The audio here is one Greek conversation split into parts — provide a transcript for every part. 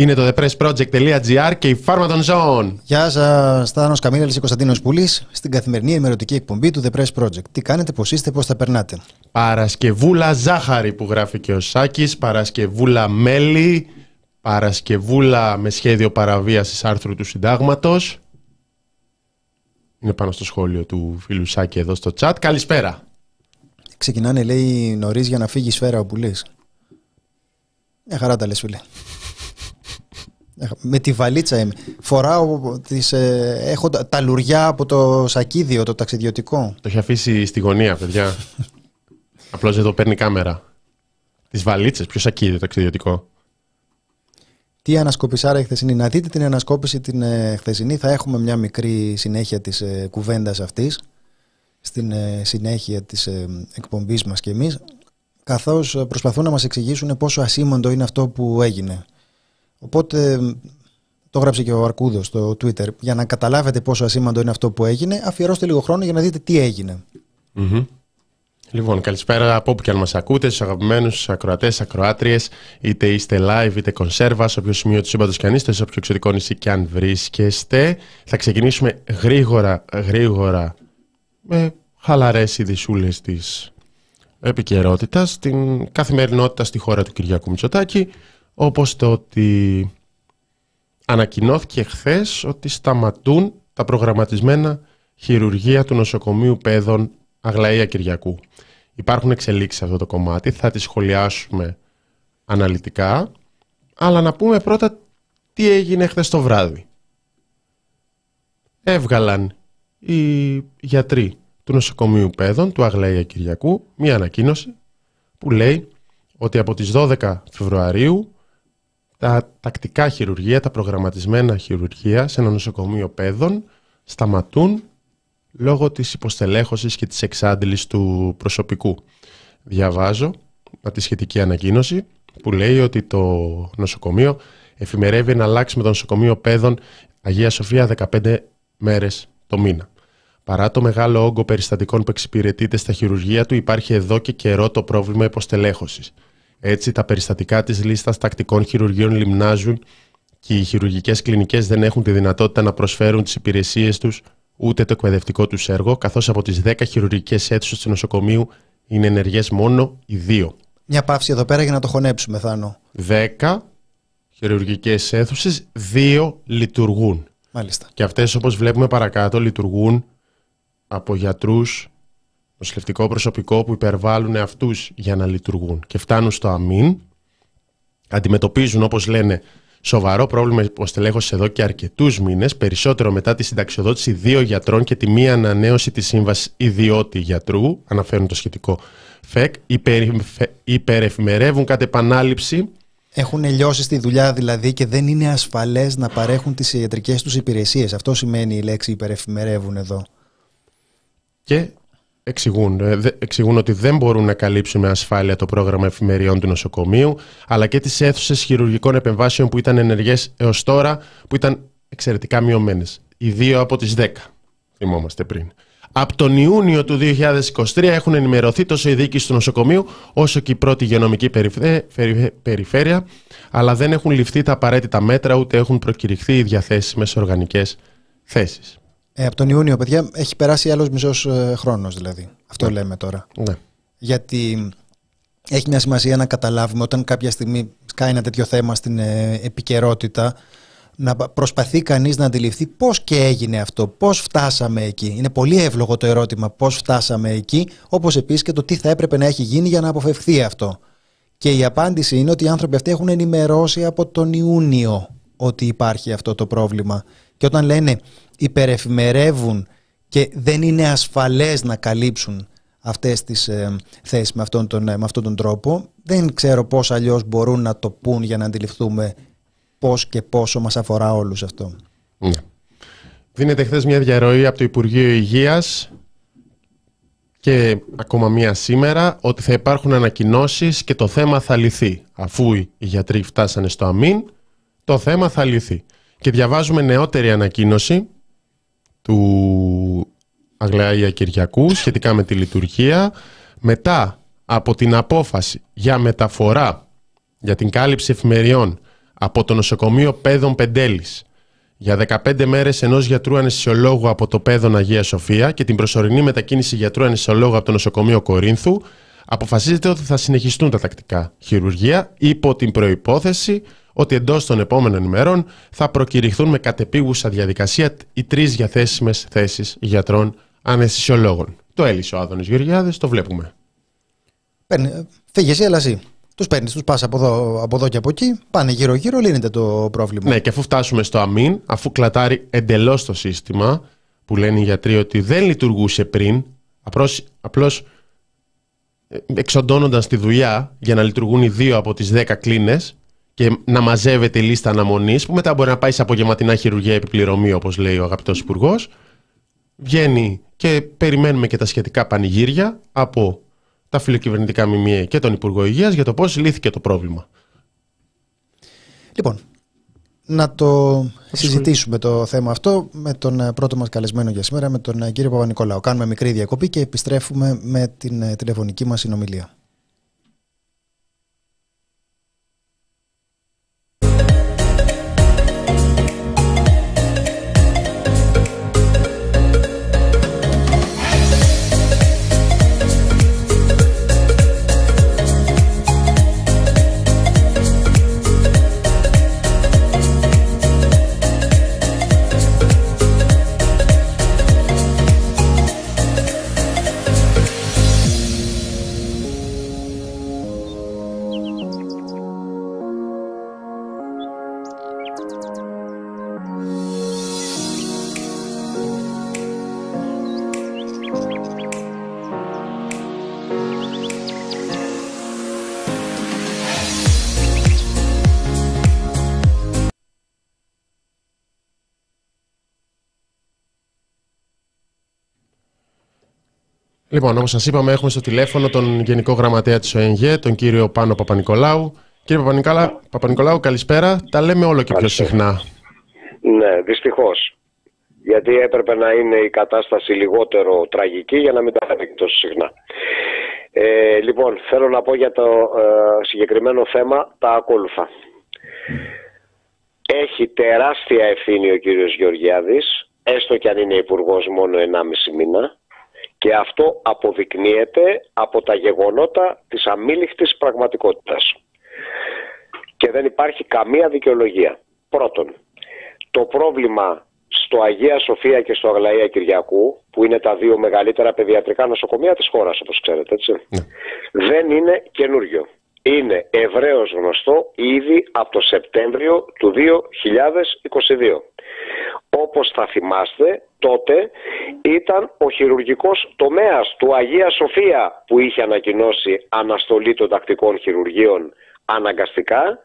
Είναι το thepressproject.gr και η Pharmaton Zone. Γεια σας, Στάνος Καμίλαλη και Κωνσταντίνος Πουλής στην καθημερινή ενημερωτική εκπομπή του The Press Project. Τι κάνετε, πώς είστε, πώς θα περνάτε; Παρασκευούλα ζάχαρη που γράφει και ο Σάκης, Παρασκευούλα μέλι, Παρασκευούλα με σχέδιο παραβίασης άρθρου του συντάγματος. Είναι πάνω στο σχόλιο του φίλου Σάκη εδώ στο chat. Καλησπέρα. Ξεκινάνε, λέει, νωρίς για να φύγει η σφαίρα ο Πουλής. Μια χαρά τα λες, φίλε. Με τη βαλίτσα είμαι. Φοράω τις, ε, έχω τα λουριά από το σακίδιο, το ταξιδιωτικό. Το έχει αφήσει στη γωνία, παιδιά. Απλώς εδώ παίρνει κάμερα. Τις βαλίτσες, ποιο σακίδιο ταξιδιωτικό. Τι ανασκόπησάρα η χθεσινή. Να δείτε την ανασκόπηση την ε, χθεσινή. Θα έχουμε μια μικρή συνέχεια της ε, κουβέντας αυτής. Στην ε, συνέχεια της ε, εκπομπής μας και εμείς. Καθώς προσπαθούν να μας εξηγήσουν πόσο ασήμαντο είναι αυτό που έγινε. Οπότε το γράψε και ο Αρκούδος στο Twitter. Για να καταλάβετε πόσο ασήμαντο είναι αυτό που έγινε, αφιερώστε λίγο χρόνο για να δείτε τι έγινε. Λοιπόν, καλησπέρα από όπου και αν μας ακούτε, στους αγαπημένους ακροατές, ακροάτριες, είτε είστε live είτε κονσέρβα, σε όποιο σημείο του σύμπαντος και αν είστε, σε όποιο εξωτικό νησί και αν βρίσκεστε. Θα ξεκινήσουμε γρήγορα, γρήγορα, με χαλαρές ειδισούλε της επικαιρότητας, στην καθημερινότητα στη χώρα του Κυριακού Μητσοτάκη όπως το ότι ανακοινώθηκε χθες ότι σταματούν τα προγραμματισμένα χειρουργία του νοσοκομείου Πέδων Αγλαία Κυριακού. Υπάρχουν εξελίξεις σε αυτό το κομμάτι, θα τις σχολιάσουμε αναλυτικά, αλλά να πούμε πρώτα τι έγινε χθες το βράδυ. Έβγαλαν οι γιατροί του νοσοκομείου Πέδων του Αγλαία Κυριακού μία ανακοίνωση που λέει ότι από τις 12 Φεβρουαρίου τα τακτικά χειρουργεία, τα προγραμματισμένα χειρουργεία σε ένα νοσοκομείο παιδών σταματούν λόγω της υποστελέχωσης και της εξάντλησης του προσωπικού. Διαβάζω τη σχετική ανακοίνωση που λέει ότι το νοσοκομείο εφημερεύει να αλλάξει με το νοσοκομείο παιδών Αγία Σοφία 15 μέρες το μήνα. Παρά το μεγάλο όγκο περιστατικών που εξυπηρετείται στα χειρουργεία του υπάρχει εδώ και καιρό το πρόβλημα υποστελέχωσης. Έτσι, τα περιστατικά της λίστας τακτικών χειρουργείων λιμνάζουν και οι χειρουργικές κλινικές δεν έχουν τη δυνατότητα να προσφέρουν τις υπηρεσίες τους ούτε το εκπαιδευτικό τους έργο, καθώς από τις 10 χειρουργικές αίθουσες του νοσοκομείου είναι ενεργές μόνο οι δύο. Μια παύση εδώ πέρα για να το χωνέψουμε, Θάνο. 10 χειρουργικές αίθουσες, δύο λειτουργούν. Μάλιστα. Και αυτές, όπως βλέπουμε παρακάτω, λειτουργούν από γιατρούς, νοσηλευτικό προσωπικό που υπερβάλλουν αυτούς για να λειτουργούν και φτάνουν στο αμήν, αντιμετωπίζουν όπως λένε σοβαρό πρόβλημα υποστελέχωσης εδώ και αρκετούς μήνες, περισσότερο μετά τη συνταξιοδότηση δύο γιατρών και τη μία ανανέωση της σύμβασης ιδιώτη γιατρού, αναφέρουν το σχετικό ΦΕΚ, υπερεφημερεύουν κατ' επανάληψη. Έχουν λιώσει στη δουλειά δηλαδή και δεν είναι ασφαλές να παρέχουν τις ιατρικές τους υπηρεσίες. Αυτό σημαίνει η λέξη υπερεφημερεύουν εδώ. Και εξηγούν, ε, εξηγούν ότι δεν μπορούν να καλύψουν με ασφάλεια το πρόγραμμα εφημεριών του νοσοκομείου, αλλά και τις αίθουσες χειρουργικών επεμβάσεων που ήταν ενεργές έως τώρα, που ήταν εξαιρετικά μειωμένες. Οι δύο από τις 10, θυμόμαστε πριν. Από τον Ιούνιο του 2023 έχουν ενημερωθεί τόσο οι διοίκηση του νοσοκομείου όσο και η πρώτη υγειονομική περιφέρεια, αλλά δεν έχουν ληφθεί τα απαραίτητα μέτρα ούτε έχουν προκηρυχθεί οι διαθέσιμες οργανικές θέσεις. Ε, από τον Ιούνιο, παιδιά, έχει περάσει άλλος μισός ε, χρόνος δηλαδή. Αυτό ναι. λέμε τώρα. Ναι. Γιατί έχει μια σημασία να καταλάβουμε όταν κάποια στιγμή σκάει ένα τέτοιο θέμα στην ε, επικαιρότητα να προσπαθεί κανείς να αντιληφθεί πώς και έγινε αυτό, πώς φτάσαμε εκεί. Είναι πολύ εύλογο το ερώτημα πώς φτάσαμε εκεί, όπως επίσης και το τι θα έπρεπε να έχει γίνει για να αποφευθεί αυτό. Και η απάντηση είναι ότι οι άνθρωποι αυτοί έχουν ενημερώσει από τον Ιούνιο ότι υπάρχει αυτό το πρόβλημα. Και όταν λένε υπερεφημερεύουν και δεν είναι ασφαλές να καλύψουν αυτές τις ε, θέσεις με αυτόν, τον, ε, με αυτόν τον τρόπο, δεν ξέρω πώς αλλιώς μπορούν να το πούν για να αντιληφθούμε πώς και πόσο μας αφορά όλους αυτό. Ναι. Δίνεται χθες μια διαρροή από το Υπουργείο Υγείας και ακόμα μία σήμερα ότι θα υπάρχουν ανακοινώσεις και το θέμα θα λυθεί. Αφού οι γιατροί φτάσανε στο αμήν, το θέμα θα λυθεί. Και διαβάζουμε νεότερη ανακοίνωση του Αγλαία Κυριακού σχετικά με τη λειτουργία. Μετά από την απόφαση για μεταφορά για την κάλυψη εφημεριών από το νοσοκομείο Πέδων Πεντέλης για 15 μέρες ενός γιατρού αναισθησιολόγου από το Πέδον Αγία Σοφία και την προσωρινή μετακίνηση γιατρού αναισθησιολόγου από το νοσοκομείο Κορίνθου, αποφασίζεται ότι θα συνεχιστούν τα τακτικά χειρουργία υπό την προϋπόθεση ότι εντός των επόμενων ημερών θα προκηρυχθούν με κατεπίγουσα διαδικασία οι τρεις διαθέσιμες θέσεις γιατρών αναισθησιολόγων. Το έλυσε ο Άδωνης Γεωργιάδης, το βλέπουμε. Φύγε εσύ, αλλά εσύ. Τους παίρνεις, τους πας από εδώ, από εδώ και από εκεί, πάνε γύρω-γύρω, λύνεται το πρόβλημα. Ναι, και αφού φτάσουμε στο αμήν, αφού κλατάρει εντελώς το σύστημα, που λένε οι γιατροί ότι δεν λειτουργούσε πριν, απλώς ε, εξοντώνονταν στη δουλειά για να λειτουργούν οι δύο από τις 10 κλίνες και να μαζεύεται η λίστα αναμονής, που μετά μπορεί να πάει σε απογευματινά χειρουργία επιπληρωμή, όπως λέει ο αγαπητός Υπουργός. Βγαίνει και περιμένουμε και τα σχετικά πανηγύρια από τα φιλοκυβερνητικά μημία και τον Υπουργό Υγείας για το πώς λύθηκε το πρόβλημα. Λοιπόν, να το συζητήσουμε το θέμα αυτό με τον ε, πρώτο μας καλεσμένο για σήμερα, με τον ε, κύριο Παπα-Νικολάου. Κάνουμε μικρή διακοπή και επιστρέφουμε με την ε, τηλεφωνική μας συνομιλία. Λοιπόν, όπως σας είπαμε, έχουμε στο τηλέφωνο τον Γενικό Γραμματέα της ΟΕΝΓΕ, τον κύριο Πάνο Παπα-Νικολάου. Κύριε Παπα-Νικολάου, καλησπέρα. Τα λέμε όλο και πιο συχνά. Ναι, δυστυχώς. Γιατί έπρεπε να είναι η κατάσταση λιγότερο τραγική για να μην τα λέμε τόσο συχνά. Ε, λοιπόν, θέλω να πω για το ε, συγκεκριμένο θέμα τα ακόλουθα. Έχει τεράστια ευθύνη ο κύριος Γεωργιάδης, έστω και αν είναι υπουργός μόνο 1,5 μήνα, και αυτό αποδεικνύεται από τα γεγονότα της αμήλικτης πραγματικότητας. Και δεν υπάρχει καμία δικαιολογία. Πρώτον, το πρόβλημα στο Αγία Σοφία και στο Αγλαία Κυριακού, που είναι τα δύο μεγαλύτερα παιδιατρικά νοσοκομεία της χώρας, όπως ξέρετε, έτσι, ναι. δεν είναι καινούριο. Είναι ευρέως γνωστό ήδη από το Σεπτέμβριο του 2022. Όπως θα θυμάστε, τότε ήταν ο χειρουργικός τομέας του Αγία Σοφία που είχε ανακοινώσει αναστολή των τακτικών χειρουργείων αναγκαστικά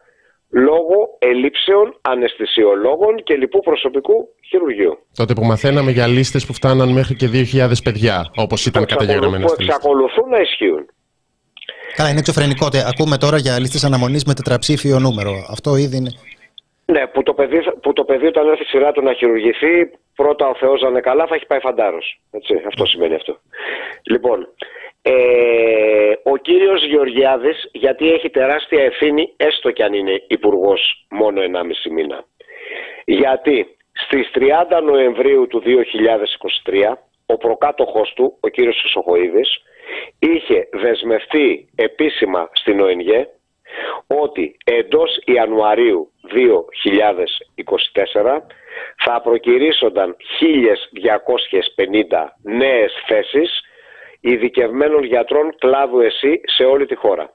λόγω ελλείψεων αναισθησιολόγων και λοιπού προσωπικού χειρουργείου. Τότε που μαθαίναμε για λίστες που φτάναν μέχρι και 2.000 παιδιά, όπως ήταν καταγεγραμμένες Που εξακολουθούν να ισχύουν. Καλά, είναι εξωφρενικό. Ακούμε τώρα για λίστες αναμονής με τετραψήφιο νούμερο. Αυτό ήδη είναι... Ναι, που το, παιδί, που το παιδί όταν έρθει η σειρά του να χειρουργηθεί, πρώτα ο Θεός να είναι καλά, θα έχει πάει φαντάρος. Έτσι, αυτό σημαίνει αυτό. Λοιπόν, ε, ο κύριος Γεωργιάδης, γιατί έχει τεράστια ευθύνη, έστω κι αν είναι υπουργός μόνο 1,5 μήνα. Γιατί στις 30 Νοεμβρίου του 2023, ο προκάτοχος του, ο κύριος Χρυσοχοίδης, είχε δεσμευτεί επίσημα στην ΟΕΝΓΕ ότι εντός Ιανουαρίου 2024 θα προκυρήσονταν 1250 νέες θέσεις ειδικευμένων γιατρών κλάδου ΕΣΥ σε όλη τη χώρα.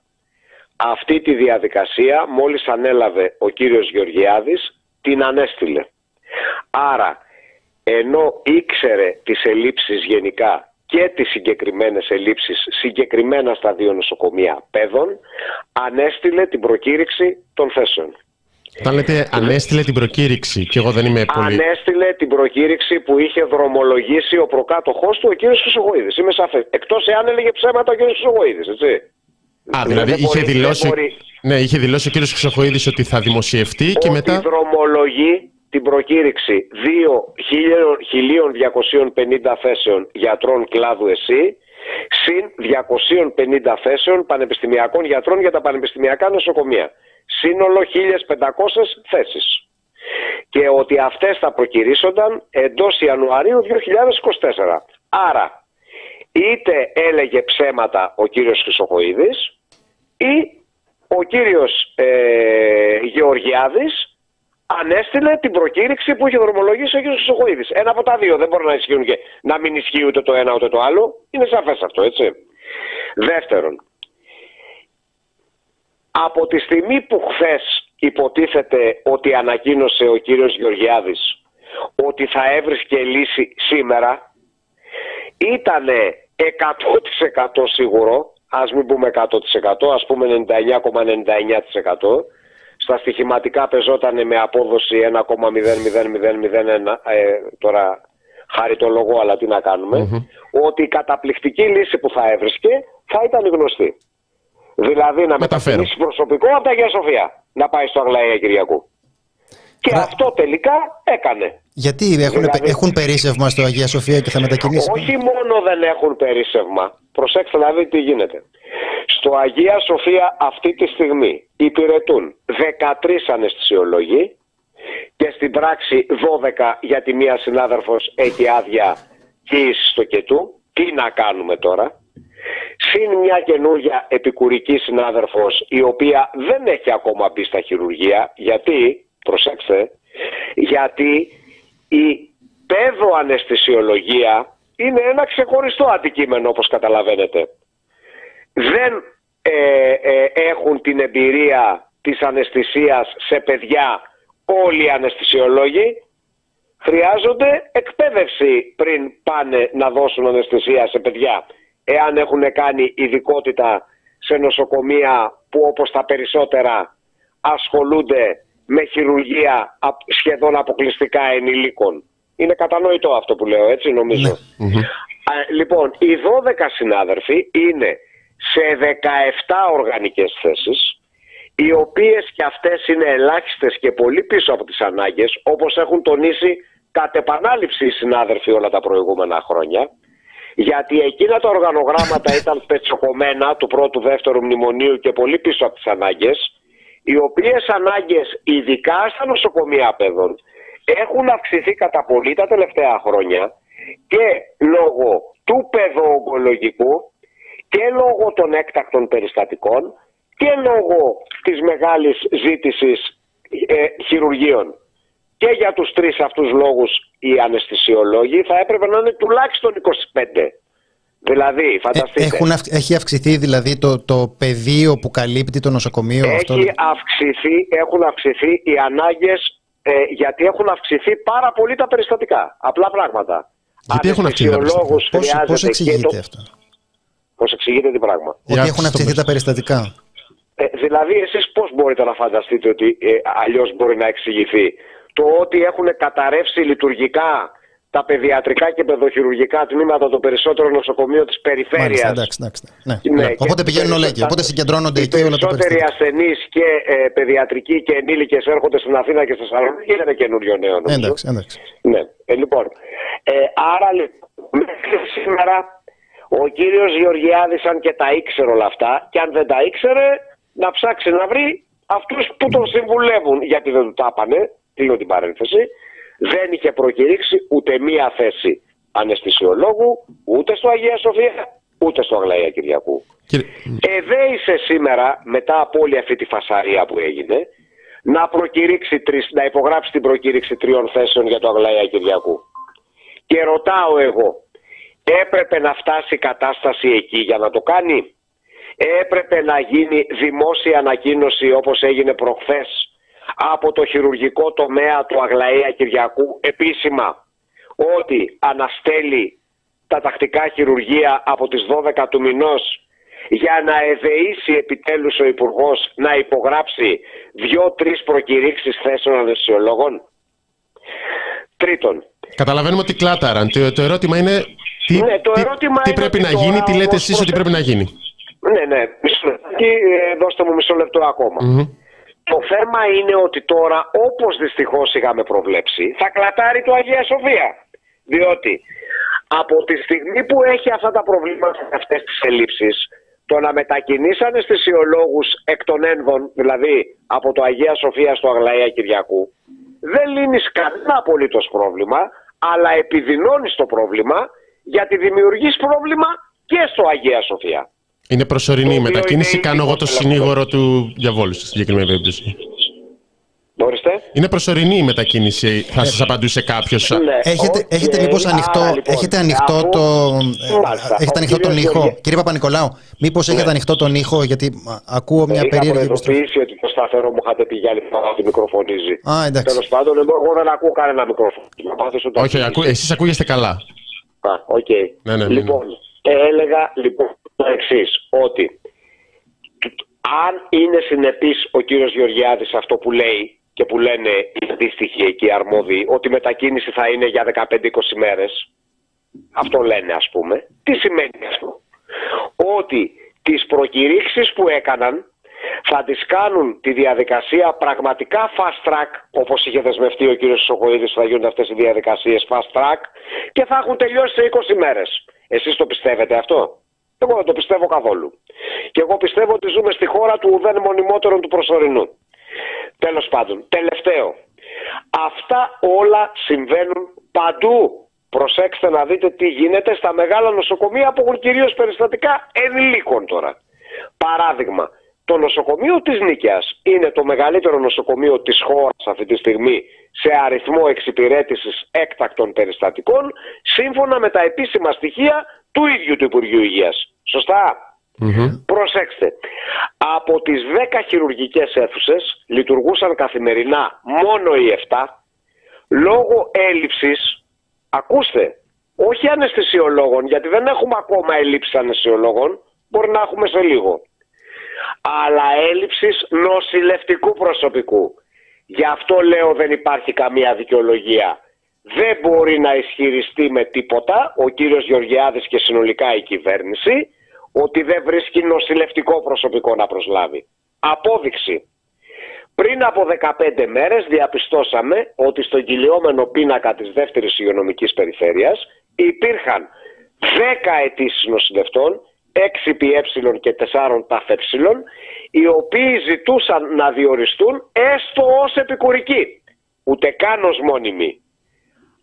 Αυτή τη διαδικασία μόλις ανέλαβε ο κύριος Γεωργιάδης την ανέστηλε. Άρα ενώ ήξερε τις ελλείψεις γενικά και τις συγκεκριμένες ελλείψεις συγκεκριμένα στα δύο νοσοκομεία παιδών ανέστηλε την προκήρυξη των θέσεων. Όταν λέτε ανέστηλε την προκήρυξη και εγώ δεν είμαι πολύ... Ανέστηλε την προκήρυξη που είχε δρομολογήσει ο προκάτοχός του ο κύριος Χρυσογοίδης. Είμαι σαφές. Εκτός εάν έλεγε ψέματα ο κύριος Χρυσογοίδης, έτσι. Α, δηλαδή είχε, δηλώσει, ναι, είχε δηλώσει ο κύριος Χρυσοχοίδης ότι θα δημοσιευτεί και μετά... Ότι δρομολογεί την προκήρυξη 2.250 θέσεων γιατρών κλάδου ΕΣΥ συν 250 θέσεων πανεπιστημιακών γιατρών για τα πανεπιστημιακά νοσοκομεία. σύνολο 1.500 θέσεις και ότι αυτές θα προκυρήσονταν εντός Ιανουαρίου 2024. Άρα είτε έλεγε ψέματα ο κύριος Χρυσοχοίδης ή ο κύριος ε, Γεωργιάδης ανέστειλε την προκήρυξη που είχε δρομολογήσει ο κύριος Χρυσοχοίδης. Ένα από τα δύο δεν μπορεί να ισχύουν και να μην ισχύει ούτε το ένα ούτε το άλλο. Είναι σαφές αυτό έτσι. Δεύτερον, από τη στιγμή που χθες υποτίθεται ότι ανακοίνωσε ο κύριος Γεωργιάδης ότι θα έβρισκε λύση σήμερα ήταν 100% σίγουρο ας μην πούμε 100% ας πούμε 99,99% στα στοιχηματικά πεζόταν με απόδοση 1,00001 ε, τώρα χάρη το λόγο αλλά τι να κανουμε ότι η καταπληκτική λύση που θα έβρισκε θα ήταν γνωστή. Δηλαδή να μεταφέρει προσωπικό από τα Αγία Σοφία να πάει στο Αγλαία Κυριακού. Και αυτό τελικά έκανε. Γιατί έχουν, δηλαδή, έχουν περίσευμα στο Αγία Σοφία και θα μετακινήσει. Όχι μόνο δεν έχουν περίσευμα. Προσέξτε να δείτε τι γίνεται. Στο Αγία Σοφία αυτή τη στιγμή υπηρετούν 13 αναισθησιολόγοι και στην πράξη 12 γιατί μία συνάδελφος έχει άδεια και στο κετού. Τι να κάνουμε τώρα; Συν μια καινούργια επικουρική συνάδελφος η οποία δεν έχει ακόμα μπει στα χειρουργία γιατί, προσέξτε, γιατί η παιδο αναισθησιολογία είναι ένα ξεχωριστό αντικείμενο όπως καταλαβαίνετε. Δεν ε, ε, έχουν την εμπειρία της αναισθησίας σε παιδιά όλοι οι αναισθησιολόγοι. Χρειάζονται εκπαίδευση πριν πάνε να δώσουν αναισθησία σε παιδιά εάν έχουν κάνει ειδικότητα σε νοσοκομεία που όπως τα περισσότερα ασχολούνται με χειρουργία σχεδόν αποκλειστικά ενηλίκων. Είναι κατανοητό αυτό που λέω έτσι νομίζω. Ναι. λοιπόν, οι 12 συνάδελφοι είναι σε 17 οργανικές θέσεις οι οποίες και αυτές είναι ελάχιστες και πολύ πίσω από τις ανάγκες όπως έχουν τονίσει κατ' επανάληψη οι συνάδελφοι όλα τα προηγούμενα χρόνια γιατί εκείνα τα οργανογράμματα ήταν πετσοκομμένα του πρώτου δεύτερου μνημονίου και πολύ πίσω από τις ανάγκες οι οποίες ανάγκες ειδικά στα νοσοκομεία παιδών έχουν αυξηθεί κατά πολύ τα τελευταία χρόνια και λόγω του παιδοογκολογικού και λόγω των έκτακτων περιστατικών και λόγω της μεγάλης ζήτησης ε, χειρουργείων. Και για τους τρεις αυτούς λόγους οι αναισθησιολόγοι θα έπρεπε να είναι τουλάχιστον 25. Δηλαδή, ε, φανταστείτε. Έχουν, έχει αυξηθεί δηλαδή το, το πεδίο που καλύπτει το νοσοκομείο έχει αυτό. Αυξηθεί, έχουν αυξηθεί οι ανάγκες ε, γιατί έχουν αυξηθεί πάρα πολύ τα περιστατικά. Απλά πράγματα. Γιατί έχουν αυξηθεί τα περιστατικά; Πώς, πώς εξηγείται το... αυτό; Πώς εξηγείται τι πράγμα; Ότι έχουν αυξηθεί τα περιστατικά. Ε, δηλαδή εσείς πώς μπορείτε να φανταστείτε ότι ε, αλλιώς μπορεί να εξηγηθεί. Το ότι έχουν καταρρεύσει λειτουργικά τα παιδιατρικά και παιδοχειρουργικά τμήματα των περισσότερων νοσοκομείων της περιφέρειας. Εντάξει, εντάξει. Ναι. Ναι, ναι. Οπότε πηγαίνουν όλα εκεί. Οπότε συγκεντρώνονται εκεί όλα τα περισσότεροι ασθενείς και ε, παιδιατρικοί και ενήλικες έρχονται στην Αθήνα και στη Θεσσαλονίκη. Δεν είναι καινούριο νέο. Νομίζω. Εντάξει, εντάξει. Ναι. Ε, λοιπόν, ε, άρα λοιπόν, μέχρι σήμερα ο κύριος Γεωργιάδης, αν και τα ήξερε όλα αυτά, και αν δεν τα ήξερε, να ψάξει να βρει αυτούς που τον συμβουλεύουν. Γιατί δεν του τα είπανε, κλείνω την παρένθεση, δεν είχε προκηρύξει ούτε μία θέση αναισθησιολόγου ούτε στο Αγία Σοφία ούτε στο Αγλαία Κυριακού. Κύριε... Εδέησε σήμερα μετά από όλη αυτή τη φασαρία που έγινε να, προκηρύξει, να υπογράψει την προκήρυξη τριών θέσεων για το Αγλαία Κυριακού. Και ρωτάω εγώ, έπρεπε να φτάσει η κατάσταση εκεί για να το κάνει; Έπρεπε να γίνει δημόσια ανακοίνωση όπως έγινε προχθές; Από το χειρουργικό τομέα του Αγλαία Κυριακού επίσημα ότι αναστέλει τα τακτικά χειρουργία από τις 12 του μηνός για να ευεήσει επιτέλους ο υπουργός να υπογράψει δύο-τρεις προκηρύξεις θέσεων ανεσιολόγων. Τρίτον. Καταλαβαίνουμε ότι κλάταραν. Το, το ερώτημα είναι τι, ναι, το ερώτημα τι, πρέπει να γίνει, τι λέτε εσείς ότι πρέπει να γίνει. Ναι, ναι. Μισό, ε, δώστε μου μισό λεπτό το θέμα είναι ότι τώρα όπως δυστυχώς είχαμε προβλέψει θα κλατάρει το Αγία Σοφία. Διότι από τη στιγμή που έχει αυτά τα προβλήματα και αυτές τις ελλείψεις το να μετακινήσει αναισθησιολόγους εκ των ένδων, δηλαδή από το Αγία Σοφία στο Αγλαία Κυριακού, δεν λύνεις κανένα απολύτως πρόβλημα, αλλά επιδεινώνεις το πρόβλημα γιατί δημιουργείς πρόβλημα και στο Αγία Σοφία. Είναι προσωρινή η μετακίνηση. Κάνω εγώ το συνήγορο του διαβόλου στη συγκεκριμένη περίπτωση. Είναι προσωρινή η μετακίνηση, θα σας απαντούσε κάποιος. Ναι, έχετε, έχετε μήπως ανοιχτό, λοιπόν, έχετε ανοιχτό, το, ε, έχετε ανοιχτό τον ήχο. Κύριε Παπα-Νικολάου, μήπως ναι. έχετε ανοιχτό τον ήχο, γιατί ακούω μια περίεργη επιστροφή. ότι το σταθερό μου είχατε πει για λίγο ότι μικροφωνίζει. Α, εντάξει. Τέλος πάντων, εγώ δεν ακούω κανένα μικρόφωνο. Όχι, ακού, εσείς ακούγεστε καλά. Α, OK. Okay. Ναι, ναι, ναι, λοιπόν, έλεγα λοιπόν το εξής, ότι αν είναι συνεπής ο κύριος Γεωργιάδης αυτό που λέει και που λένε οι αντίστοιχοι εκεί αρμόδιοι ότι η μετακίνηση θα είναι για 15-20 μέρες. Αυτό λένε ας πούμε. Τι σημαίνει αυτό; Ότι τις προκηρύξεις που έκαναν θα τις κάνουν τη διαδικασία πραγματικά fast track όπως είχε δεσμευτεί ο κύριος Σοχοίδης θα γίνουν αυτές οι διαδικασίες fast track και θα έχουν τελειώσει σε 20 μέρες. Εσείς το πιστεύετε αυτό; Εγώ δεν το πιστεύω καθόλου. Και εγώ πιστεύω ότι ζούμε στη χώρα του ουδέν μονιμότερων του προσωρινού. Τέλος πάντων, τελευταίο. Αυτά όλα συμβαίνουν παντού. Προσέξτε να δείτε τι γίνεται στα μεγάλα νοσοκομεία που έχουν κυρίως περιστατικά ενηλίκων τώρα. Παράδειγμα, το νοσοκομείο της Νίκαιας είναι το μεγαλύτερο νοσοκομείο της χώρας αυτή τη στιγμή σε αριθμό εξυπηρέτησης έκτακτων περιστατικών σύμφωνα με τα επίσημα στοιχεία του ίδιου του Υπουργείου Υγείας. Σωστά. Προσέξτε, από τις 10 χειρουργικές αίθουσες λειτουργούσαν καθημερινά μόνο οι 7 λόγω έλλειψης, ακούστε, όχι αναισθησιολόγων, γιατί δεν έχουμε ακόμα έλλειψη αναισθησιολόγων, μπορεί να έχουμε σε λίγο, αλλά έλλειψης νοσηλευτικού προσωπικού. Γι' αυτό λέω δεν υπάρχει καμία δικαιολογία. Δεν μπορεί να ισχυριστεί με τίποτα ο κύριος Γεωργιάδης και συνολικά η κυβέρνηση ότι δεν βρίσκει νοσηλευτικό προσωπικό να προσλάβει. Απόδειξη. Πριν από 15 μέρες διαπιστώσαμε ότι στον κυλιόμενο πίνακα της δεύτερης υγειονομικής περιφέρειας υπήρχαν 10 αιτήσεις νοσηλευτών, 6 πι και 4 ταφ οι οποίοι ζητούσαν να διοριστούν έστω ως επικουρικοί, ούτε καν ως μόνιμοι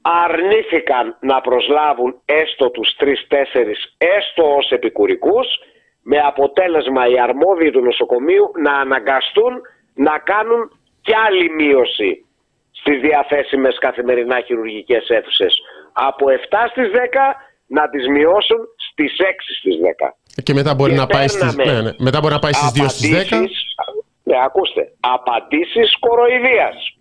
αρνήθηκαν να προσλάβουν έστω τους τρεις-τέσσερις έστω ως επικουρικούς με αποτέλεσμα οι αρμόδιοι του νοσοκομείου να αναγκαστούν να κάνουν κι άλλη μείωση στις διαθέσιμες καθημερινά χειρουργικές αίθουσες. Από 7 στις 10 να τις μειώσουν στις 6 στις 10. Και μετά μπορεί, να, πάει στις, ναι, ναι. μετά μπορεί να πάει στις 2 στις 10. Ναι, ακούστε, απαντήσεις κοροϊδίας.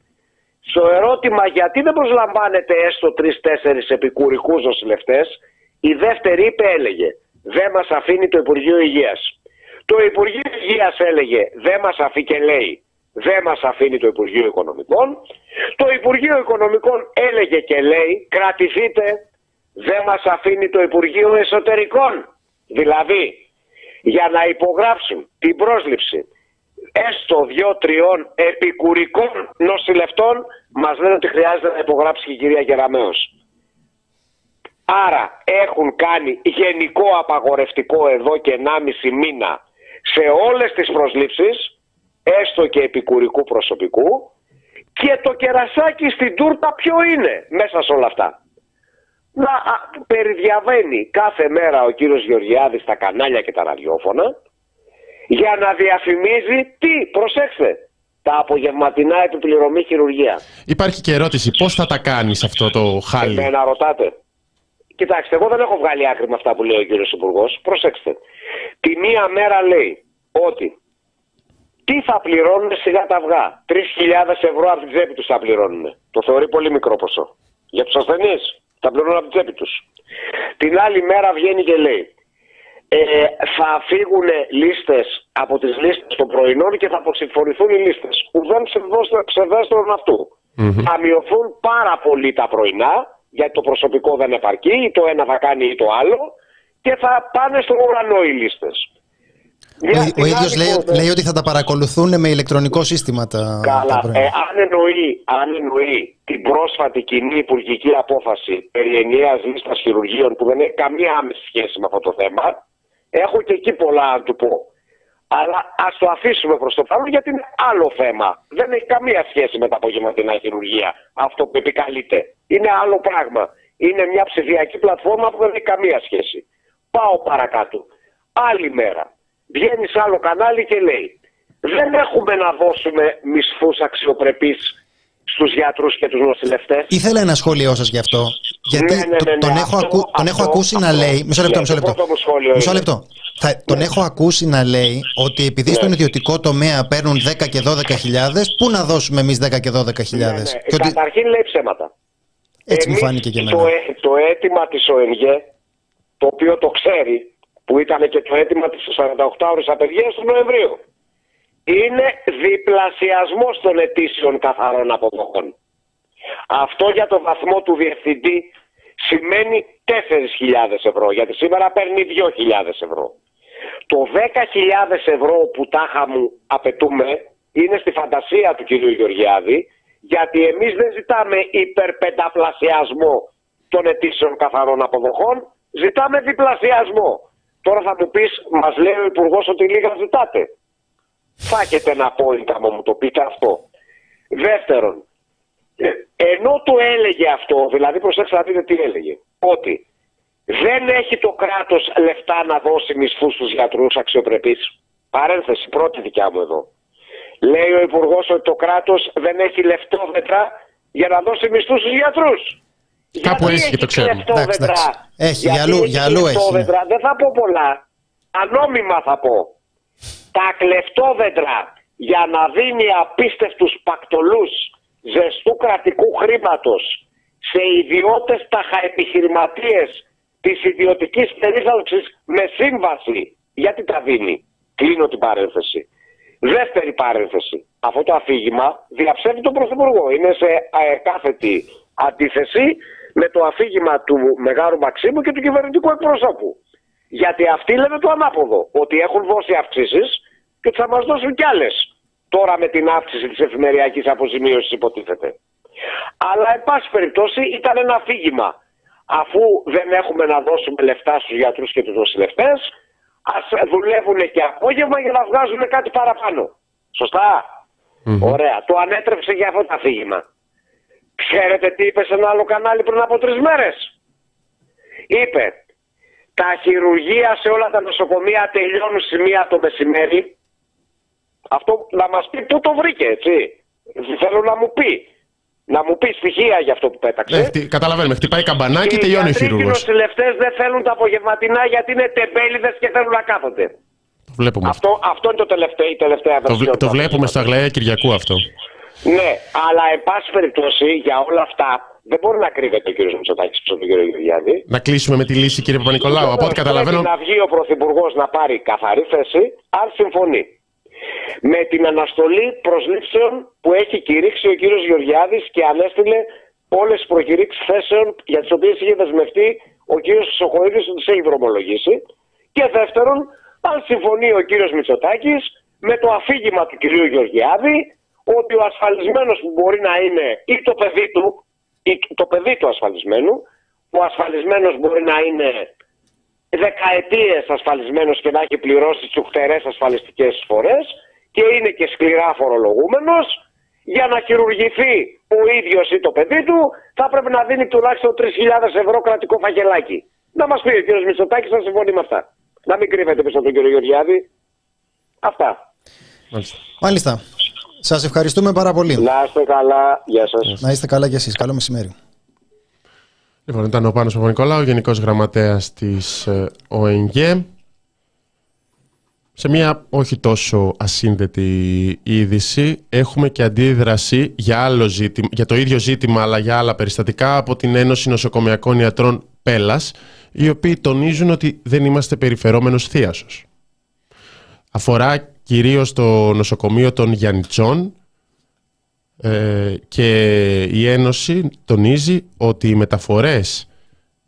Στο ερώτημα γιατί δεν προσλαμβάνετε έστω τρει-τέσσερι επικουρικούς νοσηλευτές, η δεύτερη είπε έλεγε δεν μας αφήνει το Υπουργείο Υγείας. Το Υπουργείο Υγείας έλεγε δεν μας αφήνει και λέει δεν μας αφήνει το Υπουργείο Οικονομικών. Το Υπουργείο Οικονομικών έλεγε και λέει κρατηθείτε δεν μας αφήνει το Υπουργείο Εσωτερικών. Δηλαδή για να υπογράψουν την πρόσληψη έστω δύο-τριών επικουρικών νοσηλευτών μας λένε ότι χρειάζεται να υπογράψει και η κυρία Γεραμέως. Άρα έχουν κάνει γενικό απαγορευτικό εδώ και 1,5 μήνα σε όλες τις προσλήψεις, έστω και επικουρικού προσωπικού, και το κερασάκι στην τούρτα ποιο είναι μέσα σε όλα αυτά. Να περιδιαβαίνει κάθε μέρα ο κύριος Γεωργιάδης στα κανάλια και τα ραδιόφωνα για να διαφημίζει τι, προσέξτε, τα απογευματινά επιπληρωμή χειρουργία. Υπάρχει και ερώτηση, πώς θα τα κάνεις αυτό το χάλι; να ρωτάτε. Κοιτάξτε, εγώ δεν έχω βγάλει άκρη με αυτά που λέει ο κύριος Υπουργός. Προσέξτε. Τη μία μέρα λέει ότι τι θα πληρώνουν σιγά τα αυγά. 3.000 ευρώ από την τσέπη τους θα πληρώνουν. Το θεωρεί πολύ μικρό ποσό. Για τους ασθενείς θα πληρώνουν από την τσέπη τους. Την άλλη μέρα βγαίνει και λέει ε, θα φύγουν λίστες από τις λίστες των πρωινών και θα αποσυμφορηθούν οι λίστες. Ουδέν ψευδέστερον Θα μειωθούν πάρα πολύ τα πρωινά, γιατί το προσωπικό δεν επαρκεί, ή το ένα θα κάνει ή το άλλο, και θα πάνε στον ουρανό οι λίστες. Ο, ο ίδιος λέει, λέει, ότι θα τα παρακολουθούν με ηλεκτρονικό σύστημα τα, Καλά. ε, αν, εννοεί, αν εννοεί την πρόσφατη κοινή υπουργική απόφαση περί ενιαίας λίστας χειρουργείων που δεν έχει καμία άμεση σχέση με αυτό το θέμα, Έχω και εκεί πολλά να του πω. Αλλά ας το αφήσουμε προς το παρόν γιατί είναι άλλο θέμα. Δεν έχει καμία σχέση με τα απογευματινά χειρουργία. Αυτό που επικαλείται. Είναι άλλο πράγμα. Είναι μια ψηφιακή πλατφόρμα που δεν έχει καμία σχέση. Πάω παρακάτω. Άλλη μέρα. Βγαίνει σε άλλο κανάλι και λέει δεν έχουμε να δώσουμε μισθούς αξιοπρεπείς στους γιατρούς και τους νοσηλευτές. Ήθελα ένα σχόλιο σας γι' αυτό. Γιατί Ναι, ναι, ναι, ναι, τον, έχω, αυτό- ακού- τον έχω αυτό- ακούσει να αυτό. λέει. Μισό λεπτό, Ναι, μισό το λεπτό. πρώτο μου σχόλιο Μισό είναι. λεπτό. Θα, τον έχω ακούσει να λέει ότι επειδή στον Ναι. ιδιωτικό τομέα παίρνουν 10 και 12 χιλιάδες, πού να δώσουμε εμείς 10 και 12 χιλιάδες; Ναι, ναι. Και ότι Καταρχήν λέει ψέματα. έτσι μου Εμείς φάνηκε και το, εμένα. έ- το αίτημα της ΟΕΝΓΕ, το οποίο το ξέρει, που ήταν και το αίτημα της 48 ώρες απεργίας του Νοεμβρίου, είναι διπλασιασμός των αιτήσεων καθαρών αποδοχών. Αυτό για το βαθμό του διευθυντή σημαίνει 4.000 ευρώ, γιατί σήμερα παίρνει 2.000 ευρώ. Το 10.000 ευρώ που τάχα μου απαιτούμε είναι στη φαντασία του κυρίου Γεωργιάδη, γιατί εμείς δεν ζητάμε υπερπενταπλασιασμό των αιτήσεων καθαρών αποδοχών, ζητάμε διπλασιασμό. Τώρα θα μου πεις, μας λέει ο Υπουργός ότι λίγα ζητάτε. Θα έχετε ένα point άμα μου το πείτε αυτό. Δεύτερον, ε, ενώ το έλεγε αυτό, δηλαδή προσέξτε να δείτε τι έλεγε, ότι δεν έχει το κράτος λεφτά να δώσει μισθούς στους γιατρούς αξιοπρεπείς. Παρένθεση, πρώτη δικιά μου εδώ. Λέει ο Υπουργός ότι το κράτος δεν έχει λεφτόμετρα για να δώσει μισθούς στους γιατρούς. Κάπου Γιατί έχει και το ξέρουμε. λεφτόμετρα; Εντάξει, εντάξει. Έχει, Γιατί για αλλού- για αλλού έχει, ναι. λεφτόμετρα; Δεν θα πω πολλά. Ανόμιμα θα πω. Τα κλεφτόδεντρα για να δίνει απίστευτους πακτολούς ζεστού κρατικού χρήματος σε ιδιώτες ταχαεπιχειρηματίες της ιδιωτικής περίθαλψης με σύμβαση. Γιατί τα δίνει; Κλείνω την παρένθεση. Δεύτερη παρένθεση. Αυτό το αφήγημα διαψεύδει τον Πρωθυπουργό. Είναι σε ε, κάθετη αντίθεση με το αφήγημα του Μεγάλου Μαξίμου και του κυβερνητικού εκπροσώπου. Γιατί αυτοί λένε το ανάποδο. Ότι έχουν δώσει αυξήσεις και ότι θα μας δώσουν κι άλλες. Τώρα με την αύξηση της εφημεριακής αποζημίωσης υποτίθεται. Αλλά, εν πάση περιπτώσει, ήταν ένα αφήγημα. Αφού δεν έχουμε να δώσουμε λεφτά στους γιατρούς και τους νοσηλευτές, ας δουλεύουν και απόγευμα για να βγάζουν κάτι παραπάνω. Σωστά; Ωραία. Το ανέτρεψε για αυτό το αφήγημα. Ξέρετε τι είπε σε ένα άλλο κανάλι πριν από τρεις μέρες; Είπε, τα χειρουργεία σε όλα τα νοσοκομεία τελειώνουν σημεία το μεσημέρι. Αυτό να μας πει πού το βρήκε, έτσι. Θέλω να μου πει. Να μου πει στοιχεία για αυτό που πέταξε. Ναι, χτυ- καταλαβαίνουμε. Χτυπάει καμπανάκι και τελειώνει ο οι γιατροί και οι χειρούργο. νοσηλευτές δεν θέλουν τα απογευματινά γιατί είναι τεμπέληδες και θέλουν να κάθονται. Το βλέπουμε αυτό. Αυτό, αυτό είναι το τελευταίο, η τελευταία Το, βερσιόν βλέ- το του βλέπουμε στο αφήγηματος. Αγλαία Κυριακού αυτό. Ναι, αλλά εν πάση περιπτώσει για όλα αυτά δεν μπορεί να κρύβεται ο κ. Μητσοτάκης πίσω από τον κ. Γεωργιάδη. Να κλείσουμε με τη λύση, κύριε Παπα-Νικολάου. Από ό,τι καταλαβαίνω. Πρέπει να βγει ο Πρωθυπουργός να πάρει καθαρή θέση, αν συμφωνεί. Με την αναστολή προσλήψεων που έχει κηρύξει ο κύριος Γεωργιάδης και ανέστειλε όλες τις προκηρύξεις θέσεων για τις οποίες είχε δεσμευτεί ο κύριος Σοχοίδης ότι τις έχει δρομολογήσει. Και δεύτερον, αν συμφωνεί ο κύριος Μητσοτάκης με το αφήγημα του κυρίου Γεωργιάδη ότι ο ασφαλισμένος που μπορεί να είναι ή το παιδί του, ή το παιδί του ασφαλισμένου, ο ασφαλισμένος μπορεί να είναι δεκαετίες ασφαλισμένος και να έχει πληρώσει τσουχτερές ασφαλιστικές εισφορές και είναι και σκληρά φορολογούμενος για να χειρουργηθεί ο ίδιος ή το παιδί του θα πρέπει να δίνει τουλάχιστον 3.000 ευρώ κρατικό φαγελάκι. Να μας πει ο κύριος Μητσοτάκης να συμφωνεί με αυτά. Να μην κρύβεται πίσω από τον κύριο Γεωργιάδη. Αυτά. Μάλιστα. Μάλιστα. Σας ευχαριστούμε πάρα πολύ. Να είστε καλά. Γεια σας. Να είστε καλά κι εσείς. Καλό μεσημέρι. Λοιπόν, ήταν ο Πάνος Παπα-Νικολάου, Γενικός Γραμματέας της ε, ΟΕΝΓΕ. Σε μια όχι τόσο ασύνδετη είδηση έχουμε και αντίδραση για, άλλο ζήτημα, για το ίδιο ζήτημα αλλά για άλλα περιστατικά από την Ένωση Νοσοκομιακών Ιατρών Πέλας οι οποίοι τονίζουν ότι δεν είμαστε περιφερόμενος θίασος. Αφορά κυρίως το νοσοκομείο των Γιαννιτσών ε, και η Ένωση τονίζει ότι οι μεταφορές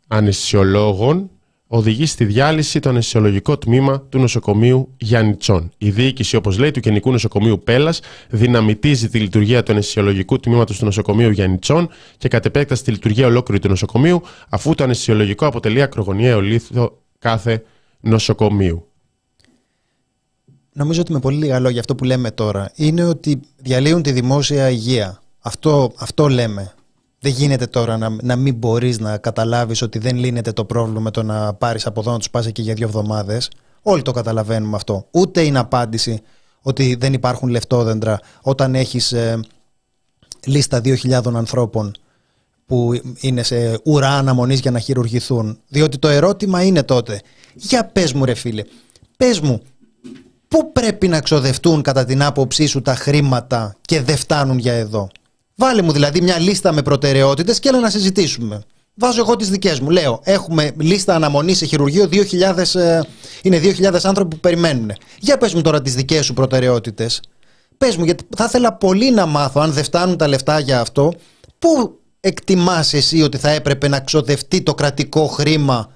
αναισθησιολόγων οδηγεί στη διάλυση το αναισθησιολογικό τμήμα του νοσοκομείου Γιάννητσών. Η διοίκηση, όπως λέει, του Γενικού Νοσοκομείου Πέλας δυναμητίζει τη λειτουργία του αναισθησιολογικού τμήματος του νοσοκομείου Γιάννητσών και κατ' επέκταση τη λειτουργία ολόκληρη του νοσοκομείου, αφού το αναισθησιολογικό αποτελεί ακρογωνιαίο λίθο κάθε νοσοκομείου. Νομίζω ότι με πολύ λίγα λόγια αυτό που λέμε τώρα είναι ότι διαλύουν τη δημόσια υγεία. Αυτό, αυτό λέμε. Δεν γίνεται τώρα να, να μην μπορείς να καταλάβεις ότι δεν λύνεται το πρόβλημα με το να πάρεις από εδώ να τους πας εκεί για δύο εβδομάδες. Όλοι το καταλαβαίνουμε αυτό. Ούτε είναι απάντηση ότι δεν υπάρχουν λεφτόδεντρα όταν έχεις ε, λίστα 2.000 ανθρώπων που είναι σε ουρά αναμονής για να χειρουργηθούν. Διότι το ερώτημα είναι τότε, για πες μου ρε φίλε, πες μου, πού πρέπει να ξοδευτούν κατά την άποψή σου τα χρήματα και δεν φτάνουν για εδώ; Βάλε μου δηλαδή μια λίστα με προτεραιότητες και έλα να συζητήσουμε. Βάζω εγώ τις δικές μου. Λέω, έχουμε λίστα αναμονής σε χειρουργείο 2.000, ε, είναι 2.000 άνθρωποι που περιμένουν. Για πες μου τώρα τις δικές σου προτεραιότητες. Πες μου, γιατί θα ήθελα πολύ να μάθω, αν δεν φτάνουν τα λεφτά για αυτό, πού εκτιμάς εσύ ότι θα έπρεπε να ξοδευτεί το κρατικό χρήμα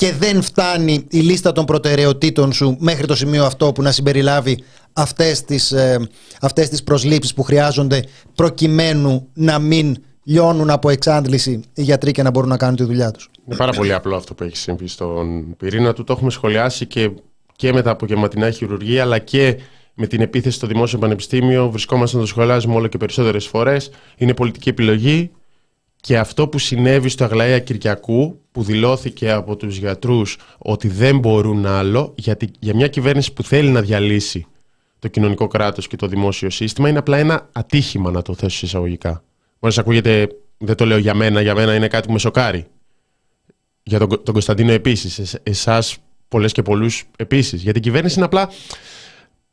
και δεν φτάνει η λίστα των προτεραιοτήτων σου μέχρι το σημείο αυτό που να συμπεριλάβει αυτές τις, ε, αυτές τις προσλήψεις που χρειάζονται προκειμένου να μην λιώνουν από εξάντληση οι γιατροί και να μπορούν να κάνουν τη δουλειά τους. Είναι πάρα πολύ απλό αυτό που έχει συμβεί στον πυρήνα του. Το έχουμε σχολιάσει και, και με τα απογευματινά χειρουργία αλλά και με την επίθεση στο Δημόσιο Πανεπιστήμιο. Βρισκόμαστε να το σχολιάζουμε όλο και περισσότερες φορές. Είναι πολιτική επιλογή και αυτό που συνέβη στο Αγλαία Κυριακού, που δηλώθηκε από τους γιατρούς ότι δεν μπορούν άλλο, γιατί για μια κυβέρνηση που θέλει να διαλύσει το κοινωνικό κράτος και το δημόσιο σύστημα, είναι απλά ένα ατύχημα να το θέσω εισαγωγικά. Μπορεί να ακούγεται, δεν το λέω για μένα, για μένα είναι κάτι που με σοκάρει. Για τον, τον Κωνσταντίνο επίσης. Εσάς πολλές και πολλούς επίσης. Γιατί η κυβέρνηση είναι απλά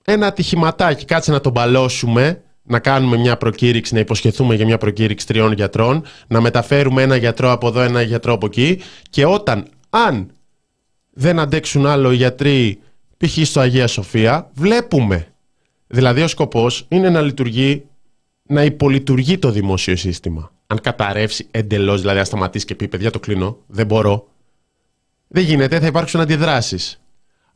ένα ατυχηματάκι. Κάτσε να τον μπαλώσουμε να κάνουμε μια προκήρυξη, να υποσχεθούμε για μια προκήρυξη τριών γιατρών, να μεταφέρουμε ένα γιατρό από εδώ, ένα γιατρό από εκεί και όταν, αν δεν αντέξουν άλλο οι γιατροί π.χ. στο Αγία Σοφία, βλέπουμε. Δηλαδή ο σκοπός είναι να λειτουργεί, να υπολειτουργεί το δημόσιο σύστημα. Αν καταρρεύσει εντελώς, δηλαδή αν σταματήσει και πει παιδιά το κλείνω, δεν μπορώ, δεν γίνεται, θα υπάρξουν αντιδράσεις.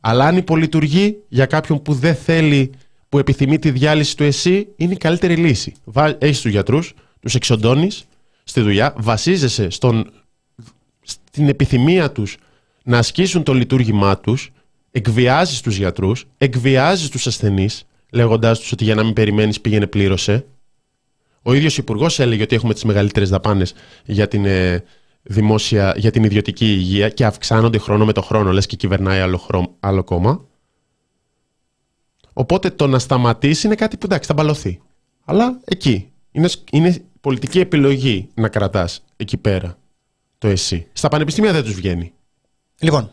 Αλλά αν υπολειτουργεί για κάποιον που δεν θέλει που επιθυμεί τη διάλυση του εσύ είναι η καλύτερη λύση. Έχεις τους γιατρούς, τους εξοντώνεις στη δουλειά, βασίζεσαι στον, στην επιθυμία τους να ασκήσουν το λειτουργήμά τους, εκβιάζεις τους γιατρούς, εκβιάζεις τους ασθενείς, λέγοντάς τους ότι για να μην περιμένεις πήγαινε πλήρωσε. Ο ίδιος υπουργός έλεγε ότι έχουμε τις μεγαλύτερες δαπάνες για την ε, δημόσια, για την ιδιωτική υγεία και αυξάνονται χρόνο με το χρόνο, λες και κυβερνάει άλλο, άλλο κόμμα. Οπότε το να σταματήσει είναι κάτι που εντάξει θα μπαλωθεί. Αλλά εκεί. Είναι, είναι πολιτική επιλογή να κρατάς εκεί πέρα το εσύ. Στα πανεπιστήμια δεν τους βγαίνει. Λοιπόν,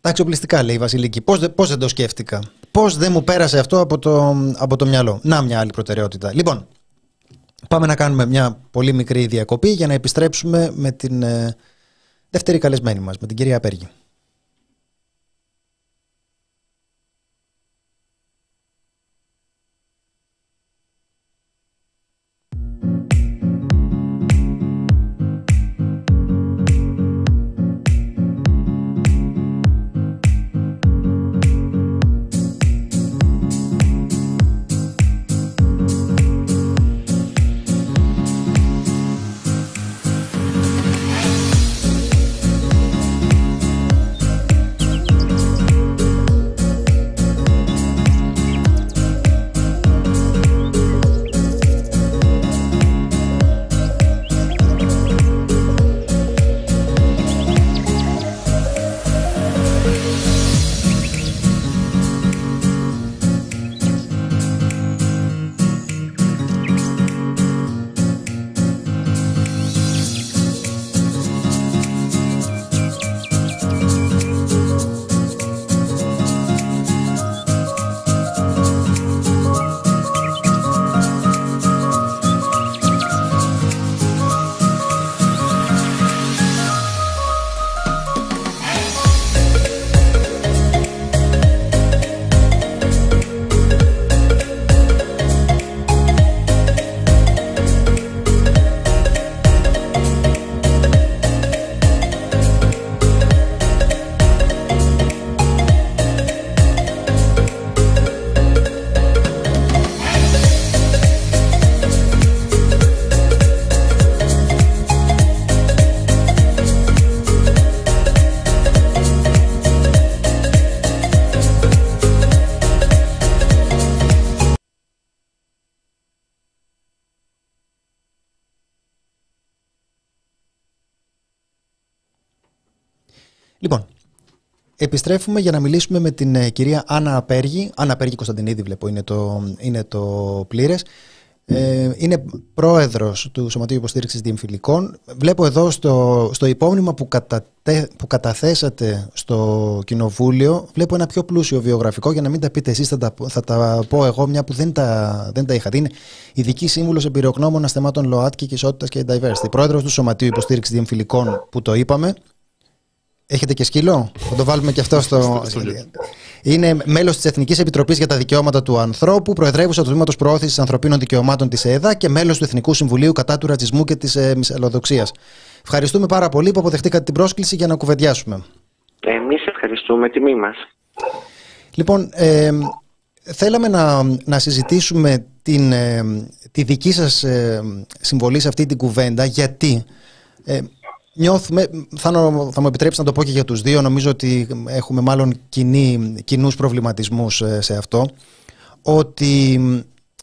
τα εξοπλιστικά λέει η Βασιλική. Πώς πώς δεν το σκέφτηκα; Πώς δεν μου πέρασε αυτό από το, από το μυαλό; Να μια άλλη προτεραιότητα. Λοιπόν, πάμε να κάνουμε μια πολύ μικρή διακοπή για να επιστρέψουμε με την ε, δεύτερη καλεσμένη μας, με την κυρία Απέργη. Επιστρέφουμε για να μιλήσουμε με την ε, κυρία Άννα Απέργη. Άννα Απέργη Κωνσταντινίδη βλέπω είναι το, είναι το πλήρες. Ε, είναι πρόεδρος του Σωματείου Υποστήριξης Διεμφυλικών. Βλέπω εδώ στο, στο υπόμνημα που, κατατε, που καταθέσατε στο Κοινοβούλιο, βλέπω ένα πιο πλούσιο βιογραφικό, για να μην τα πείτε εσείς, θα τα, θα τα πω εγώ, μια που δεν τα, δεν τα είχατε. Είναι ειδική σύμβουλος εμπειρογνώμονας θεμάτων ΛΟΑΤΚΙ και ισότητας και diversity. Πρόεδρος του Σωματείου Υποστήριξης Διεμφυλικών που το είπαμε. Έχετε και σκύλο, θα το βάλουμε και αυτό στο. Είναι μέλος της Εθνικής Επιτροπής για τα Δικαιώματα του Ανθρώπου, προεδρεύουσα του Τμήματος Προώθησης Ανθρωπίνων Δικαιωμάτων της ΕΕΔΑ και μέλος του Εθνικού Συμβουλίου κατά του ρατσισμού και της ε, μυσαλλοδοξίας. Ευχαριστούμε πάρα πολύ που αποδεχτήκατε την πρόσκληση για να κουβεντιάσουμε. Εμείς ευχαριστούμε, τιμή μας. Λοιπόν, ε, θέλαμε να, να συζητήσουμε την, ε, τη δική σας ε, συμβολή σε αυτή την κουβέντα γιατί ε, νιώθουμε, θα, θα μου επιτρέψεις να το πω και για τους δύο, νομίζω ότι έχουμε μάλλον κοινού κοινούς προβληματισμούς ε, σε αυτό, ότι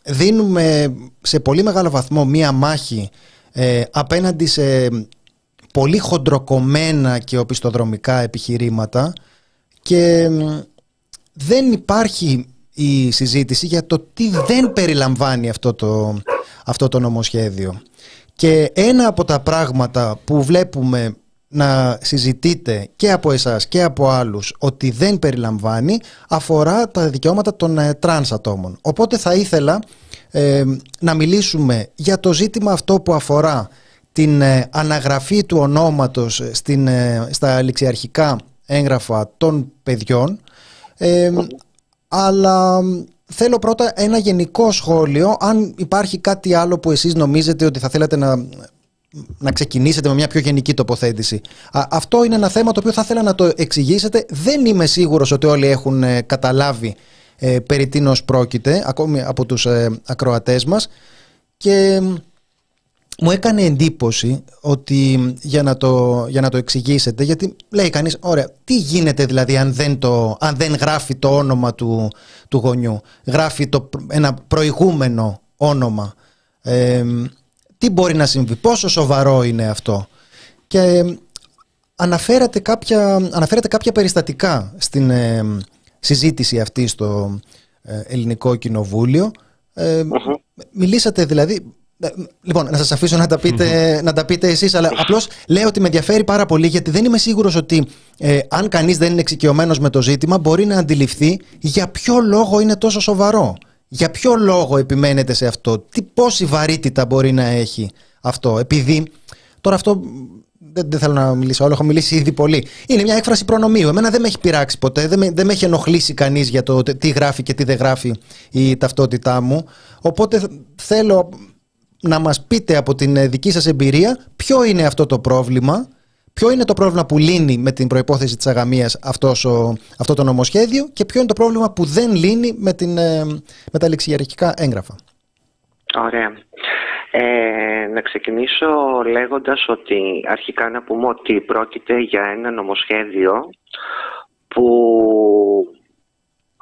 δίνουμε σε πολύ μεγάλο βαθμό μία μάχη ε, απέναντι σε πολύ χοντροκομμένα και οπισθοδρομικά επιχειρήματα και δεν υπάρχει η συζήτηση για το τι δεν περιλαμβάνει αυτό το, αυτό το νομοσχέδιο. Και ένα από τα πράγματα που βλέπουμε να συζητείτε και από εσάς και από άλλους ότι δεν περιλαμβάνει αφορά τα δικαιώματα των ε, τρανς ατόμων. Οπότε θα ήθελα ε, να μιλήσουμε για το ζήτημα αυτό που αφορά την ε, αναγραφή του ονόματος στην, στα ληξιαρχικά έγγραφα των παιδιών αλλά θέλω πρώτα ένα γενικό σχόλιο, αν υπάρχει κάτι άλλο που εσείς νομίζετε ότι θα θέλατε να, να ξεκινήσετε με μια πιο γενική τοποθέτηση. αυτό είναι ένα θέμα το οποίο θα ήθελα να το εξηγήσετε. Δεν είμαι σίγουρος ότι όλοι έχουν ε, καταλάβει ε, περί τίνος πρόκειται, ακόμη από τους ε, ακροατές μας. Και μου έκανε εντύπωση ότι για να, το, για να το εξηγήσετε, γιατί λέει κανείς, ωραία, τι γίνεται δηλαδή αν δεν, το, αν δεν γράφει το όνομα του, του γονιού, γράφει το, ένα προηγούμενο όνομα, τι μπορεί να συμβεί, πόσο σοβαρό είναι αυτό. Και αναφέρατε κάποια, αναφέρατε κάποια περιστατικά στην συζήτηση αυτή στο ε, Ελληνικό Κοινοβούλιο. Μιλήσατε δηλαδή ε, λοιπόν, να σας αφήσω να τα πείτε, mm-hmm. να τα πείτε εσείς, αλλά απλώς λέω ότι με ενδιαφέρει πάρα πολύ γιατί δεν είμαι σίγουρος ότι ε, αν κανείς δεν είναι εξοικειωμένος με το ζήτημα, μπορεί να αντιληφθεί για ποιο λόγο είναι τόσο σοβαρό. Για ποιο λόγο επιμένετε σε αυτό, τι πόση βαρύτητα μπορεί να έχει αυτό. Επειδή τώρα αυτό δεν, δεν θέλω να μιλήσω όλο, έχω μιλήσει ήδη πολύ. Είναι μια έκφραση προνομίου. Εμένα δεν με έχει πειράξει ποτέ, δεν με, δεν με έχει ενοχλήσει κανείς για το τι γράφει και τι δεν γράφει η ταυτότητά μου. Οπότε θέλω να μας πείτε από την ε, δική σας εμπειρία ποιο είναι αυτό το πρόβλημα, ποιο είναι το πρόβλημα που λύνει με την προϋπόθεση της αγαμίας αυτός ο, αυτό το νομοσχέδιο και ποιο είναι το πρόβλημα που δεν λύνει με, την, ε, με τα λεξιαρχικά έγγραφα. Ωραία. Ε, να ξεκινήσω λέγοντας ότι αρχικά να πούμε ότι πρόκειται για ένα νομοσχέδιο που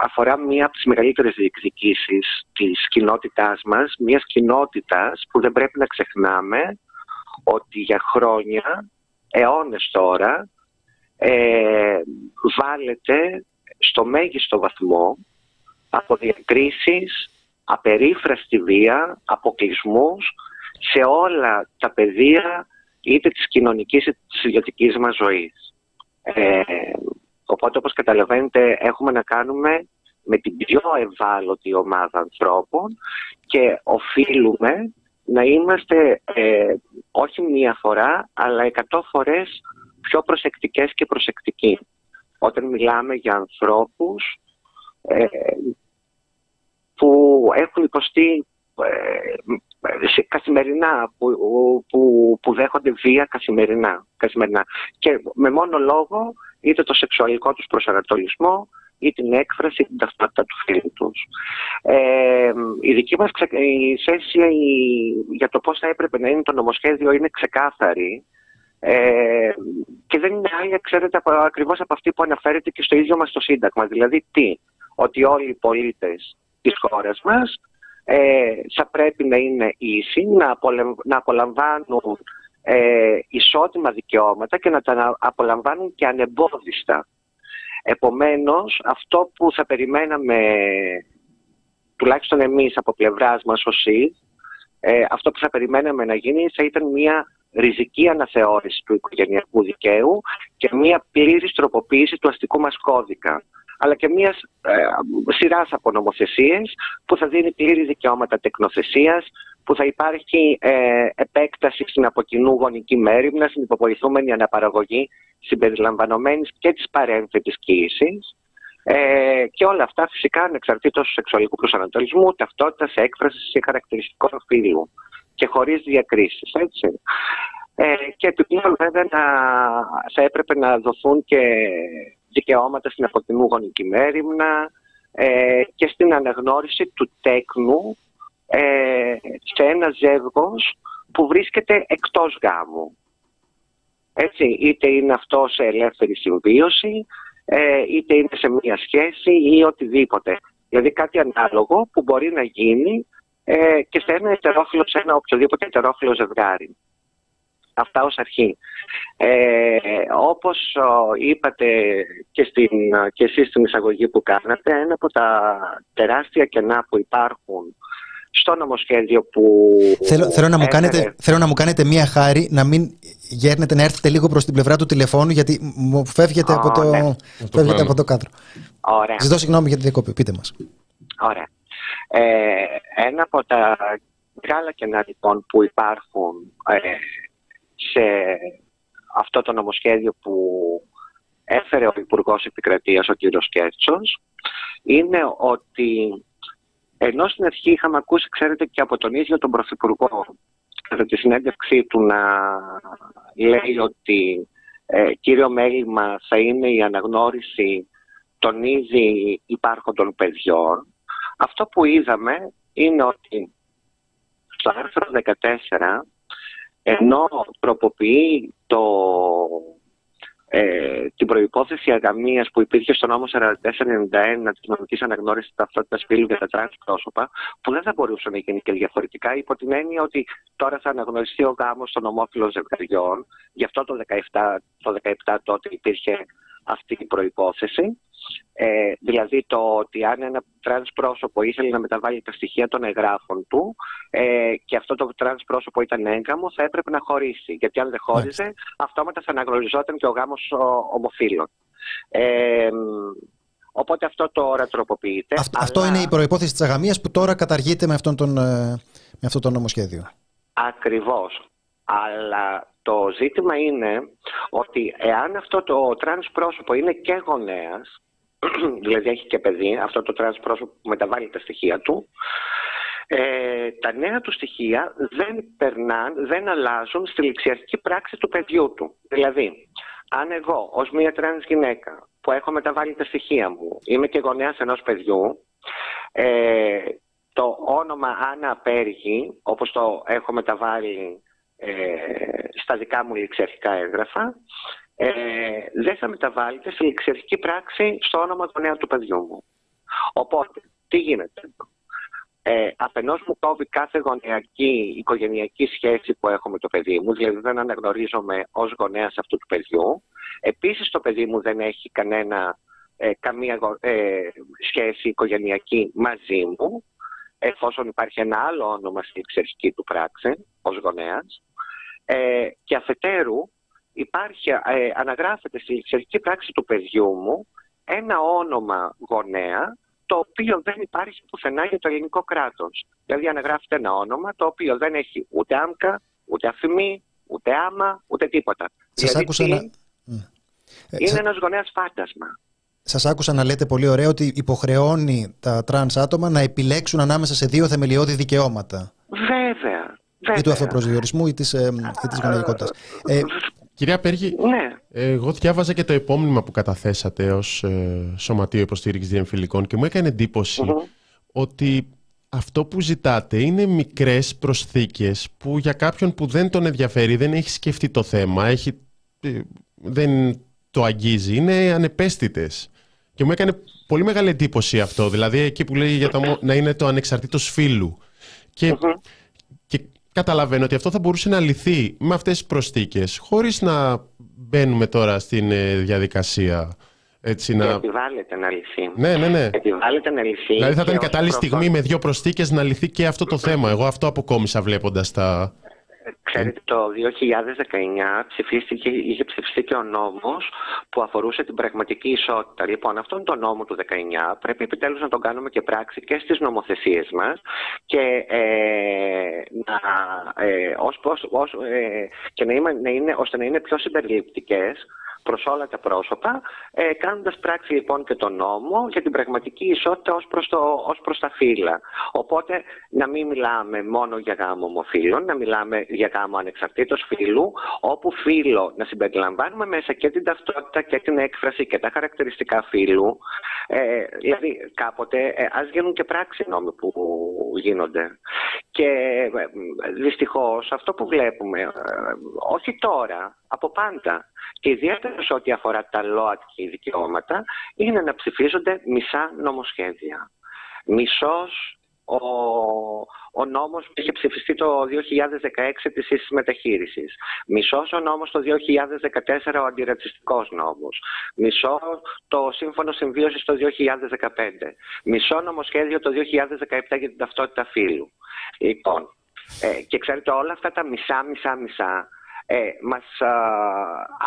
αφορά μία από τις μεγαλύτερες διεκδικήσεις της κοινότητάς μας, μιας κοινότητας που δεν πρέπει να ξεχνάμε ότι για χρόνια, αιώνες τώρα, ε, βάλετε στο μέγιστο βαθμό από διακρίσεις, απερίφραστη βία, αποκλεισμούς σε όλα τα πεδία είτε της κοινωνικής είτε της ιδιωτικής μας ζωής. Ε, Οπότε όπως καταλαβαίνετε έχουμε να κάνουμε με την πιο ευάλωτη ομάδα ανθρώπων και οφείλουμε να είμαστε ε, όχι μία φορά αλλά εκατό φορές πιο προσεκτικές και προσεκτικοί. Όταν μιλάμε για ανθρώπους ε, που έχουν υποστεί ε, καθημερινά, που, που, που δέχονται βία καθημερινά, καθημερινά. Και με μόνο λόγο είτε το σεξουαλικό τους προσανατολισμό ή την έκφραση, την ταυτότητα του φίλου τους. Ε, η δική μας η θέση για το πώς θα έπρεπε να είναι το νομοσχέδιο είναι ξεκάθαρη ε, και δεν είναι άλλη, ξέρετε, ακριβώς από αυτή που αναφέρεται και στο ίδιο μας το Σύνταγμα. Δηλαδή τι, ότι όλοι οι πολίτες της χώρας μας ε, θα πρέπει να είναι ίσοι, να, απολαμβάνουν ε, ισότιμα δικαιώματα και να τα απολαμβάνουν και ανεμπόδιστα. Επομένως, αυτό που θα περιμέναμε, τουλάχιστον εμείς από πλευράς μας ο ΣΥΔ, ε, αυτό που θα περιμέναμε να γίνει θα ήταν μια ριζική αναθεώρηση του οικογενειακού δικαίου και μια πλήρης τροποποίηση του αστικού μας κώδικα αλλά και μιας ε, σειράς από νομοθεσίες που θα δίνει πλήρη δικαιώματα τεκνοθεσίας, που θα υπάρχει ε, επέκταση στην αποκοινού γονική μέρημνα, στην υποβοηθούμενη αναπαραγωγή συμπεριλαμβανομένης και της παρένθετη κοίησης. Ε, και όλα αυτά φυσικά ανεξαρτήτως του σεξουαλικού προσανατολισμού, ταυτότητας, έκφρασης ή χαρακτηριστικών φύλου και χωρίς διακρίσεις. Ε, και επιπλέον βέβαια θα έπρεπε να δοθούν και δικαιώματα στην αποκοινού γονική μέρημνα ε, και στην αναγνώριση του τέκνου ε, σε ένα ζεύγος που βρίσκεται εκτός γάμου. Έτσι, είτε είναι αυτό σε ελεύθερη συμβίωση, ε, είτε είναι σε μία σχέση ή οτιδήποτε. Δηλαδή κάτι ανάλογο που μπορεί να γίνει ε, και σε ένα ετερόφιλο, σε ένα οποιοδήποτε ετερόφιλο ζευγάρι. Αυτά ως αρχή. Ε, όπως είπατε και, στην, και εσείς στην εισαγωγή που κάνατε, ένα από τα τεράστια κενά που υπάρχουν στο νομοσχέδιο που... Θέλω, θέλω, να μου κάνετε, θέλω να μου κάνετε μία χάρη να μην γέρνετε να έρθετε λίγο προς την πλευρά του τηλεφώνου γιατί μου φεύγετε, από, το, ναι. φεύγετε από το κάδρο. Ωραία. Ζητώ συγγνώμη για τη διακοπή. Πείτε μας. Ωραία. Ε, ένα από τα μεγάλα κενά λοιπόν που υπάρχουν ε, σε αυτό το νομοσχέδιο που έφερε ο Υπουργός Επικρατείας, ο κ. Κέρτσος, είναι ότι ενώ στην αρχή είχαμε ακούσει, ξέρετε, και από τον ίδιο τον Πρωθυπουργό, κατά τη συνέντευξή του να λέει ότι ε, κύριο μέλημα θα είναι η αναγνώριση των ήδη υπάρχοντων παιδιών, αυτό που είδαμε είναι ότι στο άρθρο 14 ενώ τροποποιεί το, ε, την προϋπόθεση αγαμίας που υπήρχε στο νόμο 4491 της νομικής αναγνώρισης ταυτότητας φύλου για τα τρανς πρόσωπα, που δεν θα μπορούσε να γίνει και διαφορετικά, υπό την έννοια ότι τώρα θα αναγνωριστεί ο γάμος των ομόφυλων ζευγαριών. Γι' αυτό το 17, το 17 τότε υπήρχε αυτή η προϋπόθεση. Ε, δηλαδή το ότι αν ένα τρανς πρόσωπο ήθελε να μεταβάλει τα στοιχεία των εγγράφων του ε, και αυτό το τρανς πρόσωπο ήταν έγγαμο θα έπρεπε να χωρίσει. Γιατί αν δεν χώριζε αυτόματα θα αναγνωριζόταν και ο γάμος ομοφύλων. Ε, οπότε αυτό τώρα τροποποιείται. Αυτό είναι η προϋπόθεση της αγαμίας που τώρα καταργείται με, αυτόν τον, ε, με αυτό το νομοσχέδιο. Ακριβώς. Αλλά το ζήτημα είναι ότι εάν αυτό το τρανς πρόσωπο είναι και γονέας, δηλαδή έχει και παιδί, αυτό το τρανς πρόσωπο που μεταβάλλει τα στοιχεία του, ε, τα νέα του στοιχεία δεν περνάν, δεν αλλάζουν στη ληξιαρχική πράξη του παιδιού του. Δηλαδή, αν εγώ ως μια τρανς γυναίκα που έχω μεταβάλει τα στοιχεία μου, είμαι και γονέας ενός παιδιού, ε, το όνομα Άννα Απέργη, όπως το έχω μεταβάλει ε, στα δικά μου ληξιαρχικά έγγραφα, ε, δεν θα μεταβάλλεται στη ληξιαρχική πράξη στο όνομα του νέου του παιδιού μου. Οπότε, τι γίνεται; Ε, αφενός μου κόβει κάθε γονεϊκή οικογενειακή σχέση που έχω με το παιδί μου, δηλαδή δεν αναγνωρίζομαι ως γονέας αυτού του παιδιού. Επίσης το παιδί μου δεν έχει κανένα, ε, καμία ε, σχέση οικογενειακή μαζί μου, εφόσον υπάρχει ένα άλλο όνομα στην εξαιρετική του πράξη ως γονέας. Ε, και αφετέρου υπάρχει, ε, αναγράφεται στη εξαιρετική πράξη του παιδιού μου ένα όνομα γονέα το οποίο δεν υπάρχει πουθενά για το ελληνικό κράτος. Δηλαδή αναγράφεται ένα όνομα το οποίο δεν έχει ούτε άμκα, ούτε αφημή, ούτε άμα, ούτε τίποτα. Σας δηλαδή, άκουσα να... Είναι; Ε, ένας γονέας φάντασμα. Σας άκουσα να λέτε πολύ ωραία ότι υποχρεώνει τα τρανς άτομα να επιλέξουν ανάμεσα σε δύο θεμελιώδη δικαιώματα. Βέβαια. Ή του αυτοπροσδιορισμού ή της, ε, της γονεϊκότητας. Ε, Κυρία Απέργη, ναι. εγώ διάβαζα και το υπόμνημα που καταθέσατε ως ε, Σωματείο Υποστήριξης Διεμφυλικών και μου έκανε ότι αυτό που ζητάτε είναι μικρές προσθήκες που για κάποιον που δεν τον ενδιαφέρει, δεν έχει σκεφτεί το θέμα, έχει, ε, δεν το αγγίζει, είναι ανεπαίσθητες. Και μου έκανε πολύ μεγάλη εντύπωση αυτό, δηλαδή εκεί που λέει για το, να είναι το ανεξαρτήτως φίλου. Και καταλαβαίνω ότι αυτό θα μπορούσε να λυθεί με αυτές τις προστίκες χωρίς να μπαίνουμε τώρα στην ε, διαδικασία έτσι να... Επιβάλλεται να λυθεί. Ναι, ναι, ναι. Επιβάλλεται να λυθεί. Δηλαδή θα ήταν η κατάλληλη προφανώς- στιγμή με δύο προστίκες να λυθεί και αυτό το θέμα. Εγώ αυτό αποκόμισα βλέποντας τα... Ξέρετε, το 2019 ψηφίστηκε, είχε ψηφιστεί και ο νόμος που αφορούσε την πραγματική ισότητα. Λοιπόν, αυτόν τον νόμο του 19 πρέπει επιτέλους να τον κάνουμε και πράξη και στις νομοθεσίες μας και, ε, να, ε, ως, ως, ως, ε, και να, είμαι, να είναι, ώστε να είναι πιο συμπεριληπτικές προς όλα τα πρόσωπα, ε, κάνοντας πράξη λοιπόν και τον νόμο για την πραγματική ισότητα ως προς, το, ως προς τα φύλλα. Οπότε να μην μιλάμε μόνο για γάμο ομοφύλων, να μιλάμε για γάμο ανεξαρτήτως φύλου, όπου φύλο να συμπεριλαμβάνουμε μέσα και την ταυτότητα και την έκφραση και τα χαρακτηριστικά φύλου. Ε, δηλαδή κάποτε ε, ας γίνουν και πράξη νόμοι που γίνονται. Και ε, δυστυχώς αυτό που βλέπουμε, ε, όχι τώρα, από πάντα, και ιδιαίτερα σε ό,τι αφορά τα ΛΟΑΤΚΙ δικαιώματα, είναι να ψηφίζονται μισά νομοσχέδια. Μισός ο, ο νόμος που είχε ψηφιστεί το 2016 της ίσης μεταχείρισης. Μισός ο νόμος το 2014 ο αντιρατσιστικός νόμος. Μισός το σύμφωνο συμβίωσης το 2015. Μισό νομοσχέδιο το 2017 για την ταυτότητα φύλου. Λοιπόν, ε, και ξέρετε όλα αυτά τα μισά, μισά, μισά ε, μας α,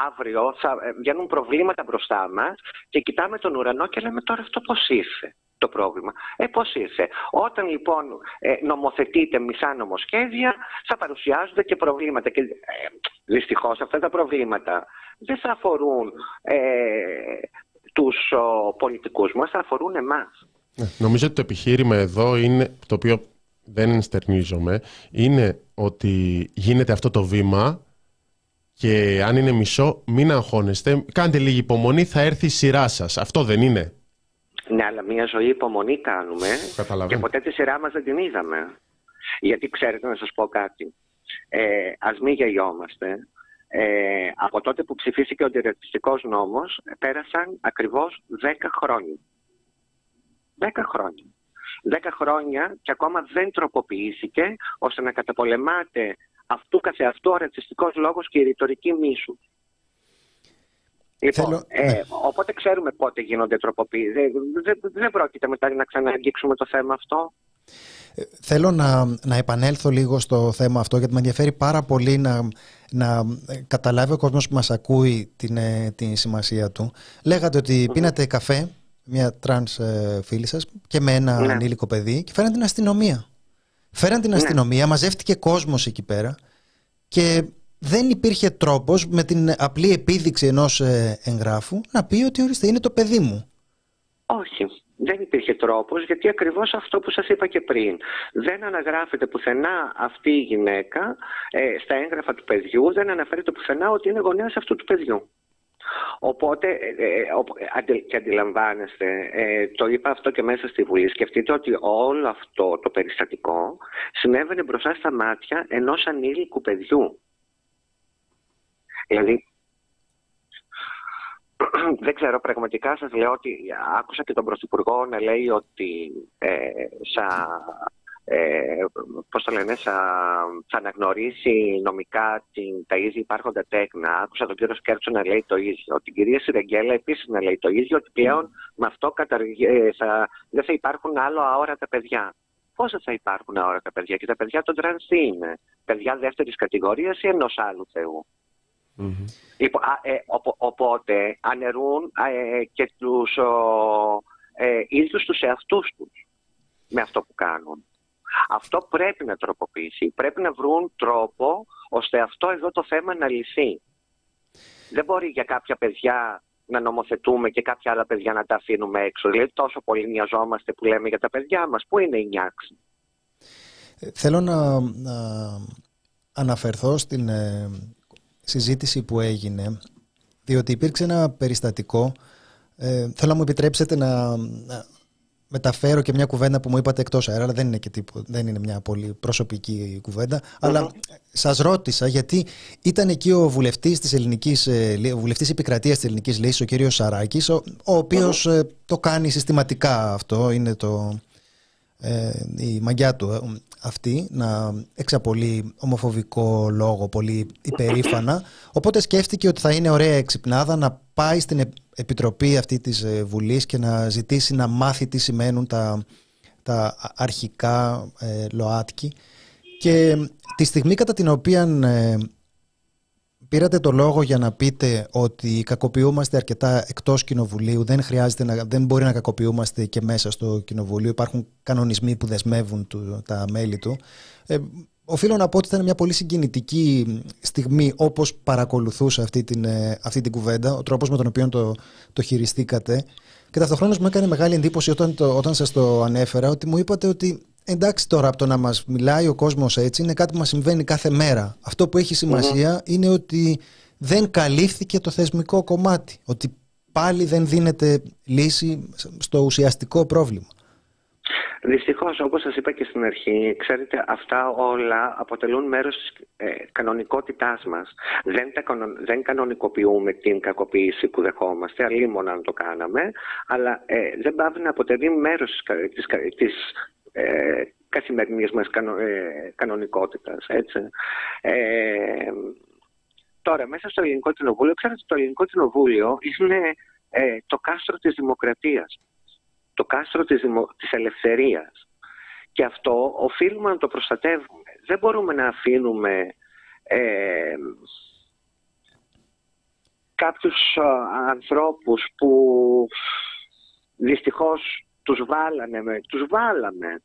αύριο θα ε, βγαίνουν προβλήματα μπροστά μας και κοιτάμε τον ουρανό και λέμε τώρα αυτό πώς ήρθε το πρόβλημα. Ε, πώς ήρθε. Όταν λοιπόν ε, νομοθετείτε μισά νομοσχέδια θα παρουσιάζονται και προβλήματα και ε, δυστυχώς αυτά τα προβλήματα δεν θα αφορούν ε, τους ο, πολιτικούς μας, θα αφορούν εμάς. Ναι, Νομίζω ότι το επιχείρημα εδώ είναι, το οποίο δεν ενστερνίζομαι, είναι ότι γίνεται αυτό το βήμα και αν είναι μισό, μην αγχώνεστε. Κάντε λίγη υπομονή, θα έρθει η σειρά σας. Αυτό δεν είναι. Ναι, αλλά μια ζωή υπομονή κάνουμε Καταλαβαίνω. και ποτέ τη σειρά μας δεν την είδαμε. Γιατί ξέρετε να σας πω κάτι. Ε, ας μην γελιόμαστε. Ε, από τότε που ψηφίστηκε ο αντιρατσιστικός νόμος πέρασαν ακριβώς 10 χρόνια. 10 χρόνια. 10 χρόνια και ακόμα δεν τροποποιήθηκε ώστε να καταπολεμάται αυτού καθεαυτού ο ρατσιστικός λόγος και η ρητορική μίσου. Λοιπόν, Θέλω- ε, ναι. οπότε ξέρουμε πότε γίνονται τροποποιήσεις. Δεν, δεν, δεν πρόκειται μετά να ξαναγγίξουμε το θέμα αυτό. Ε, Θέλω να, να επανέλθω λίγο στο θέμα αυτό γιατί με ενδιαφέρει πάρα πολύ να, να ε, καταλάβει ο κόσμος που μας ακούει την, ε, την σημασία του. Λέγατε ότι πίνατε καφέ, μια τρανς ε, φίλη σας και με ένα Ναι. ανήλικο παιδί και φέραν την αστυνομία. Φέραν την αστυνομία, μαζεύτηκε κόσμος εκεί πέρα και δεν υπήρχε τρόπος με την απλή επίδειξη ενός ε, εγγράφου να πει ότι ορίστε είναι το παιδί μου. Όχι. Δεν υπήρχε τρόπος γιατί ακριβώς αυτό που σας είπα και πριν. Δεν αναγράφεται πουθενά αυτή η γυναίκα ε, στα έγγραφα του παιδιού, δεν αναφέρεται πουθενά ότι είναι γονέας αυτού του παιδιού. Οπότε, ε, ε, οπο- ε, αντι- και αντιλαμβάνεστε, ε, το είπα αυτό και μέσα στη Βουλή, σκεφτείτε ότι όλο αυτό το περιστατικό συνέβαινε μπροστά στα μάτια ενός ανήλικου παιδιού. Δηλαδή, δεν ξέρω, πραγματικά σας λέω ότι άκουσα και τον Πρωθυπουργό να λέει ότι ε, σα, ε, πώς το λένε, θα, θα αναγνωρίσει νομικά την, τα ίδια υπάρχοντα τέκνα. Άκουσα τον κύριο Σκέρτσο να λέει το ίδιο. Την κυρία Σιρεγγέλα επίσης να λέει το ίδιο, ότι πλέον με αυτό καταργ- ε, θα, δεν θα υπάρχουν άλλο αόρατα παιδιά. Πόσα θα υπάρχουν αόρατα παιδιά και τα παιδιά των τρανς τι είναι; Παιδιά δεύτερης κατηγορίας ή ενός άλλου θεού; Λοιπόν, α, ε, οπο- οπότε αναιρούν ε, και τους ο, ε, ίδιους τους εαυτούς τους με αυτό που κάνουν. Αυτό πρέπει να τροποποιήσει. Πρέπει να βρουν τρόπο ώστε αυτό εδώ το θέμα να λυθεί. Δεν μπορεί για κάποια παιδιά να νομοθετούμε και κάποια άλλα παιδιά να τα αφήνουμε έξω. Δηλαδή τόσο πολύ νοιαζόμαστε που λέμε για τα παιδιά μας. Πού είναι η νοιάξη; Ε, Θέλω να, να αναφερθώ στην ε, συζήτηση που έγινε διότι υπήρξε ένα περιστατικό ε, θέλω να μου επιτρέψετε να, να μεταφέρω και μια κουβέντα που μου είπατε εκτός αέρα αλλά δεν είναι, και τύπου, δεν είναι μια πολύ προσωπική κουβέντα αλλά σας ρώτησα γιατί ήταν εκεί ο βουλευτής της ελληνικής ε, Λύ- ο βουλευτής επικρατείας της ελληνικής λύσης ο κύριος Σαράκης ο, ο οποίος ε, το κάνει συστηματικά αυτό είναι το, ε, η μαγιά του. Ε, αυτή να εξαπολύει ομοφοβικό λόγο πολύ υπερήφανα. Οπότε σκέφτηκε ότι θα είναι ωραία εξυπνάδα να πάει στην επιτροπή αυτή της ε, Βουλής και να ζητήσει να μάθει τι σημαίνουν τα, τα αρχικά ε, ΛΟΑΤΚΙ. Και τη στιγμή κατά την οποία ε, πήρατε το λόγο για να πείτε ότι κακοποιούμαστε αρκετά εκτός κοινοβουλίου, δεν χρειάζεται να, δεν μπορεί να κακοποιούμαστε και μέσα στο κοινοβουλίο, υπάρχουν κανονισμοί που δεσμεύουν του, τα μέλη του. Ε, οφείλω να πω ότι ήταν μια πολύ συγκινητική στιγμή όπως παρακολουθούσα αυτή την, ε, αυτή την κουβέντα, ο τρόπος με τον οποίο το, το χειριστήκατε και ταυτοχρόνως μου έκανε μεγάλη εντύπωση όταν, το, όταν σας το ανέφερα ότι μου είπατε ότι εντάξει τώρα από το να μας μιλάει ο κόσμος έτσι είναι κάτι που μας συμβαίνει κάθε μέρα. Αυτό που έχει είναι ότι δεν καλύφθηκε το θεσμικό κομμάτι. Ότι πάλι δεν δίνεται λύση στο ουσιαστικό πρόβλημα. Δυστυχώς, όπως σας είπα και στην αρχή, ξέρετε, αυτά όλα αποτελούν μέρος της ε, κανονικότητάς μας. Δεν, δεν κανονικοποιούμε την κακοποίηση που δεχόμαστε, αλλήμον αν το κάναμε, αλλά ε, δεν πάβει να αποτελεί μέρος της ε, καθημερινής μας κανο, ε, κανονικότητας. Έτσι. Ε, τώρα, μέσα στο Ελληνικό Κοινοβούλιο, ξέρετε το Ελληνικό Κοινοβούλιο είναι ε, το κάστρο της δημοκρατίας, το κάστρο της, δημο, της ελευθερίας. Και αυτό οφείλουμε να το προστατεύουμε. Δεν μπορούμε να αφήνουμε ε, κάποιους ανθρώπους που δυστυχώς τους βάλανε, τους βάλαμε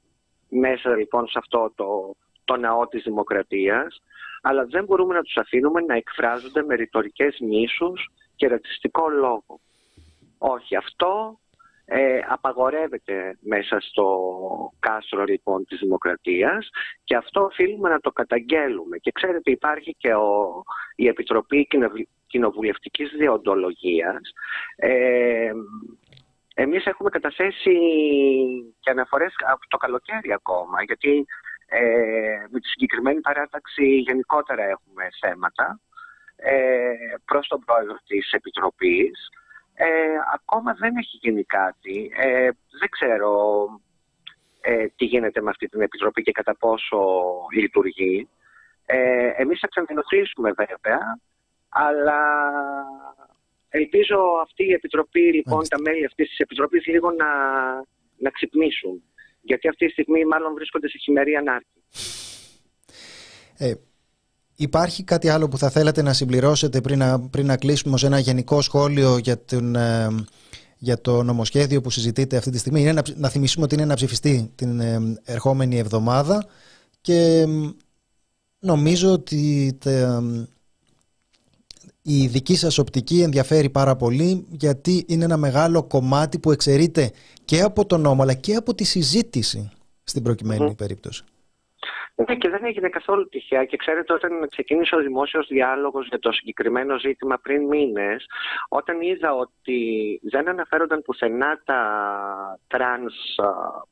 μέσα λοιπόν σε αυτό το, το ναό της δημοκρατίας αλλά δεν μπορούμε να τους αφήνουμε να εκφράζονται με ρητορικές μίσους και ρατσιστικό λόγο. Όχι, αυτό ε, απαγορεύεται μέσα στο κάστρο λοιπόν της δημοκρατίας και αυτό οφείλουμε να το καταγγέλουμε. Και ξέρετε υπάρχει και ο, η Επιτροπή Κοινοβουλευτικής Διοντολογίας ε, εμείς έχουμε καταθέσει και αναφορές από το καλοκαίρι ακόμα, γιατί ε, με τη συγκεκριμένη παράταξη γενικότερα έχουμε θέματα ε, προς τον πρόεδρο της Επιτροπής. Ε, ακόμα δεν έχει γίνει κάτι. Ε, δεν ξέρω ε, τι γίνεται με αυτή την Επιτροπή και κατά πόσο λειτουργεί. Ε, εμείς θα ξαναδινοχλήσουμε βέβαια, αλλά Ελπίζω αυτή η Επιτροπή, λοιπόν, τα μέλη αυτής της Επιτροπής λίγο να, να ξυπνήσουν. Γιατί αυτή τη στιγμή μάλλον βρίσκονται σε χειμερή ανάρκη. Ε, υπάρχει κάτι άλλο που θα θέλατε να συμπληρώσετε πριν να, πριν να κλείσουμε ως ένα γενικό σχόλιο για, τον, ε, για το νομοσχέδιο που συζητείτε αυτή τη στιγμή; Είναι να, να θυμίσουμε ότι είναι να ψηφιστεί την ε, ερχόμενη εβδομάδα και νομίζω ότι η δική σας οπτική ενδιαφέρει πάρα πολύ γιατί είναι ένα μεγάλο κομμάτι που εξαιρείται και από τον νόμο αλλά και από τη συζήτηση στην προκειμένη περίπτωση. Ναι, και δεν έγινε καθόλου τυχαία. Και ξέρετε, όταν ξεκίνησε ο δημόσιος διάλογος για το συγκεκριμένο ζήτημα πριν μήνες, όταν είδα ότι δεν αναφέρονταν πουθενά τα τρανς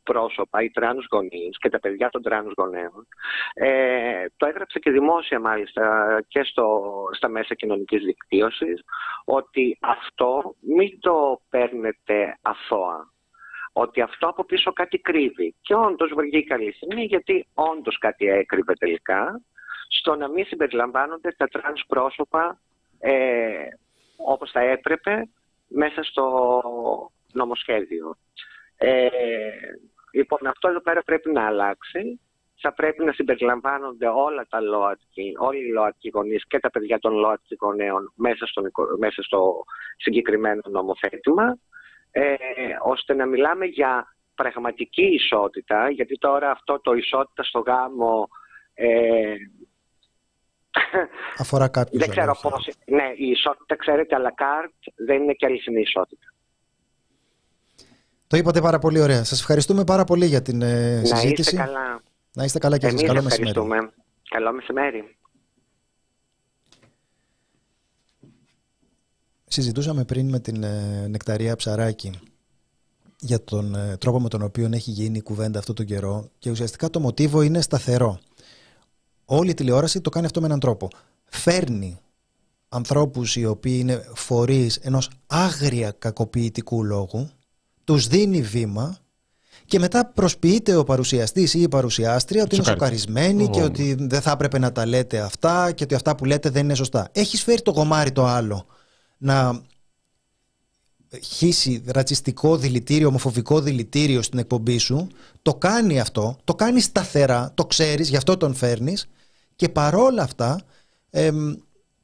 πρόσωπα ή τρανς γονείς και τα παιδιά των τρανς γονέων, ε, το έγραψα και δημόσια μάλιστα και στο, στα μέσα κοινωνικής δικτύωσης, ότι αυτό μην το παίρνετε αθώα ότι αυτό από πίσω κάτι κρύβει. Και όντως βγήκε καλή στιγμή, γιατί όντως κάτι έκρυβε τελικά, στο να μην συμπεριλαμβάνονται τα τρανς πρόσωπα ε, όπως θα έπρεπε μέσα στο νομοσχέδιο. Ε, λοιπόν, αυτό εδώ πέρα πρέπει να αλλάξει. Θα πρέπει να συμπεριλαμβάνονται όλα τα ΛΟΑΤΚΙ, όλοι οι ΛΟΑΤΚΙ γονείς και τα παιδιά των ΛΟΑΤΚΙ γονέων μέσα στο, μέσα στο συγκεκριμένο νομοθέτημα ε, ώστε να μιλάμε για πραγματική ισότητα, γιατί τώρα αυτό το ισότητα στο γάμο ε, αφορά κάποιους. δεν ξέρω πώς. Ναι, η ισότητα, ξέρετε, αλλά κάρτ δεν είναι και αληθινή ισότητα. Το είπατε πάρα πολύ ωραία. Σας ευχαριστούμε πάρα πολύ για την ε, συζήτηση. Να είστε καλά. Να είστε καλά και εσείς. Καλό μεσημέρι. Καλό μεσημέρι. Συζητούσαμε πριν με την ε, Νεκταρία Ψαράκη για τον ε, τρόπο με τον οποίο έχει γίνει η κουβέντα αυτό τον καιρό και ουσιαστικά το μοτίβο είναι σταθερό. Όλη η τηλεόραση το κάνει αυτό με έναν τρόπο. Φέρνει ανθρώπους οι οποίοι είναι φορείς ενός άγρια κακοποιητικού λόγου, τους δίνει βήμα και μετά προσποιείται ο παρουσιαστής ή η παρουσιάστρια ότι είναι Σοκαρισμένη. σοκαρισμένη και Ω. ότι δεν θα έπρεπε να τα λέτε αυτά και ότι αυτά που λέτε δεν είναι σωστά. Έχεις φέρει το γομάρι το άλλο να χύσει ρατσιστικό δηλητήριο, ομοφοβικό δηλητήριο στην εκπομπή σου, το κάνει αυτό, το κάνει σταθερά, το ξέρεις, γι' αυτό τον φέρνεις και παρόλα αυτά εμ,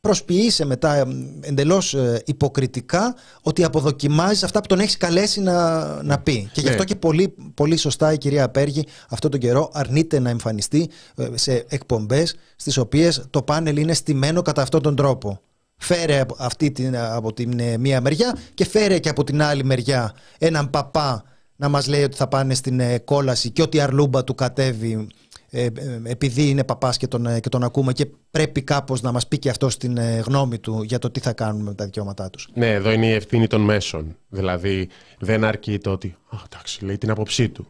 προσποιείσαι μετά εμ, εντελώς ε, υποκριτικά ότι αποδοκιμάζεις αυτά που τον έχεις καλέσει να, να πει. Και γι' αυτό Ναι. και πολύ, πολύ σωστά η κυρία Πέργη αυτόν τον καιρό αρνείται να εμφανιστεί ε, σε εκπομπές στις οποίες το πάνελ είναι στημένο κατά αυτόν τον τρόπο. Φέρε από, αυτή την, από την ε, μία μεριά και φέρε και από την άλλη μεριά έναν παπά να μας λέει ότι θα πάνε στην ε, κόλαση και ότι η αρλούμπα του κατέβει ε, ε, επειδή είναι παπάς και τον, ε, και τον ακούμε και πρέπει κάπως να μας πει και αυτό την ε, γνώμη του για το τι θα κάνουμε με τα δικαιώματά τους. Ναι, εδώ είναι η ευθύνη των μέσων. Δηλαδή, δεν αρκεί το ότι. Α, εντάξει, λέει την άποψή του.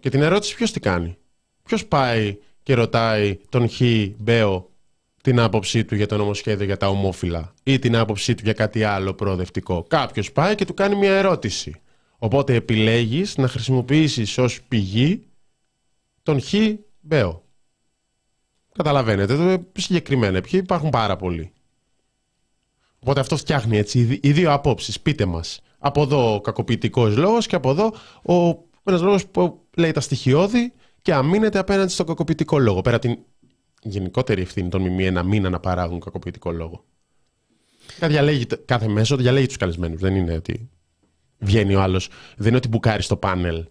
Και την ερώτηση ποιος τι κάνει. Ποιος πάει και ρωτάει τον Χ. Μπέο την άποψή του για το νομοσχέδιο για τα ομόφυλα ή την άποψή του για κάτι άλλο προοδευτικό. Κάποιος πάει και του κάνει μια ερώτηση. Οπότε επιλέγεις να χρησιμοποιήσεις ως πηγή τον Χ. Μπέο. Καταλαβαίνετε, εδώ συγκεκριμένα ποιοι υπάρχουν πάρα πολλοί. Οπότε αυτό φτιάχνει έτσι οι δι- οι δύο απόψεις. Πείτε μας. Από εδώ ο κακοποιητικός λόγος και από εδώ ο ένας λόγος που λέει τα στοιχειώδη και αμήνεται απέναντι στον κακοποιητικό λόγο. Πέρα από την γενικότερη ευθύνη των ΜΜΕ να μην αναπαράγουν κακοποιητικό λόγο. Και διαλέγει, κάθε μέσο διαλέγει τους καλεσμένους. Δεν είναι ότι βγαίνει ο άλλος. Δεν είναι ότι μπουκάρει στο πάνελ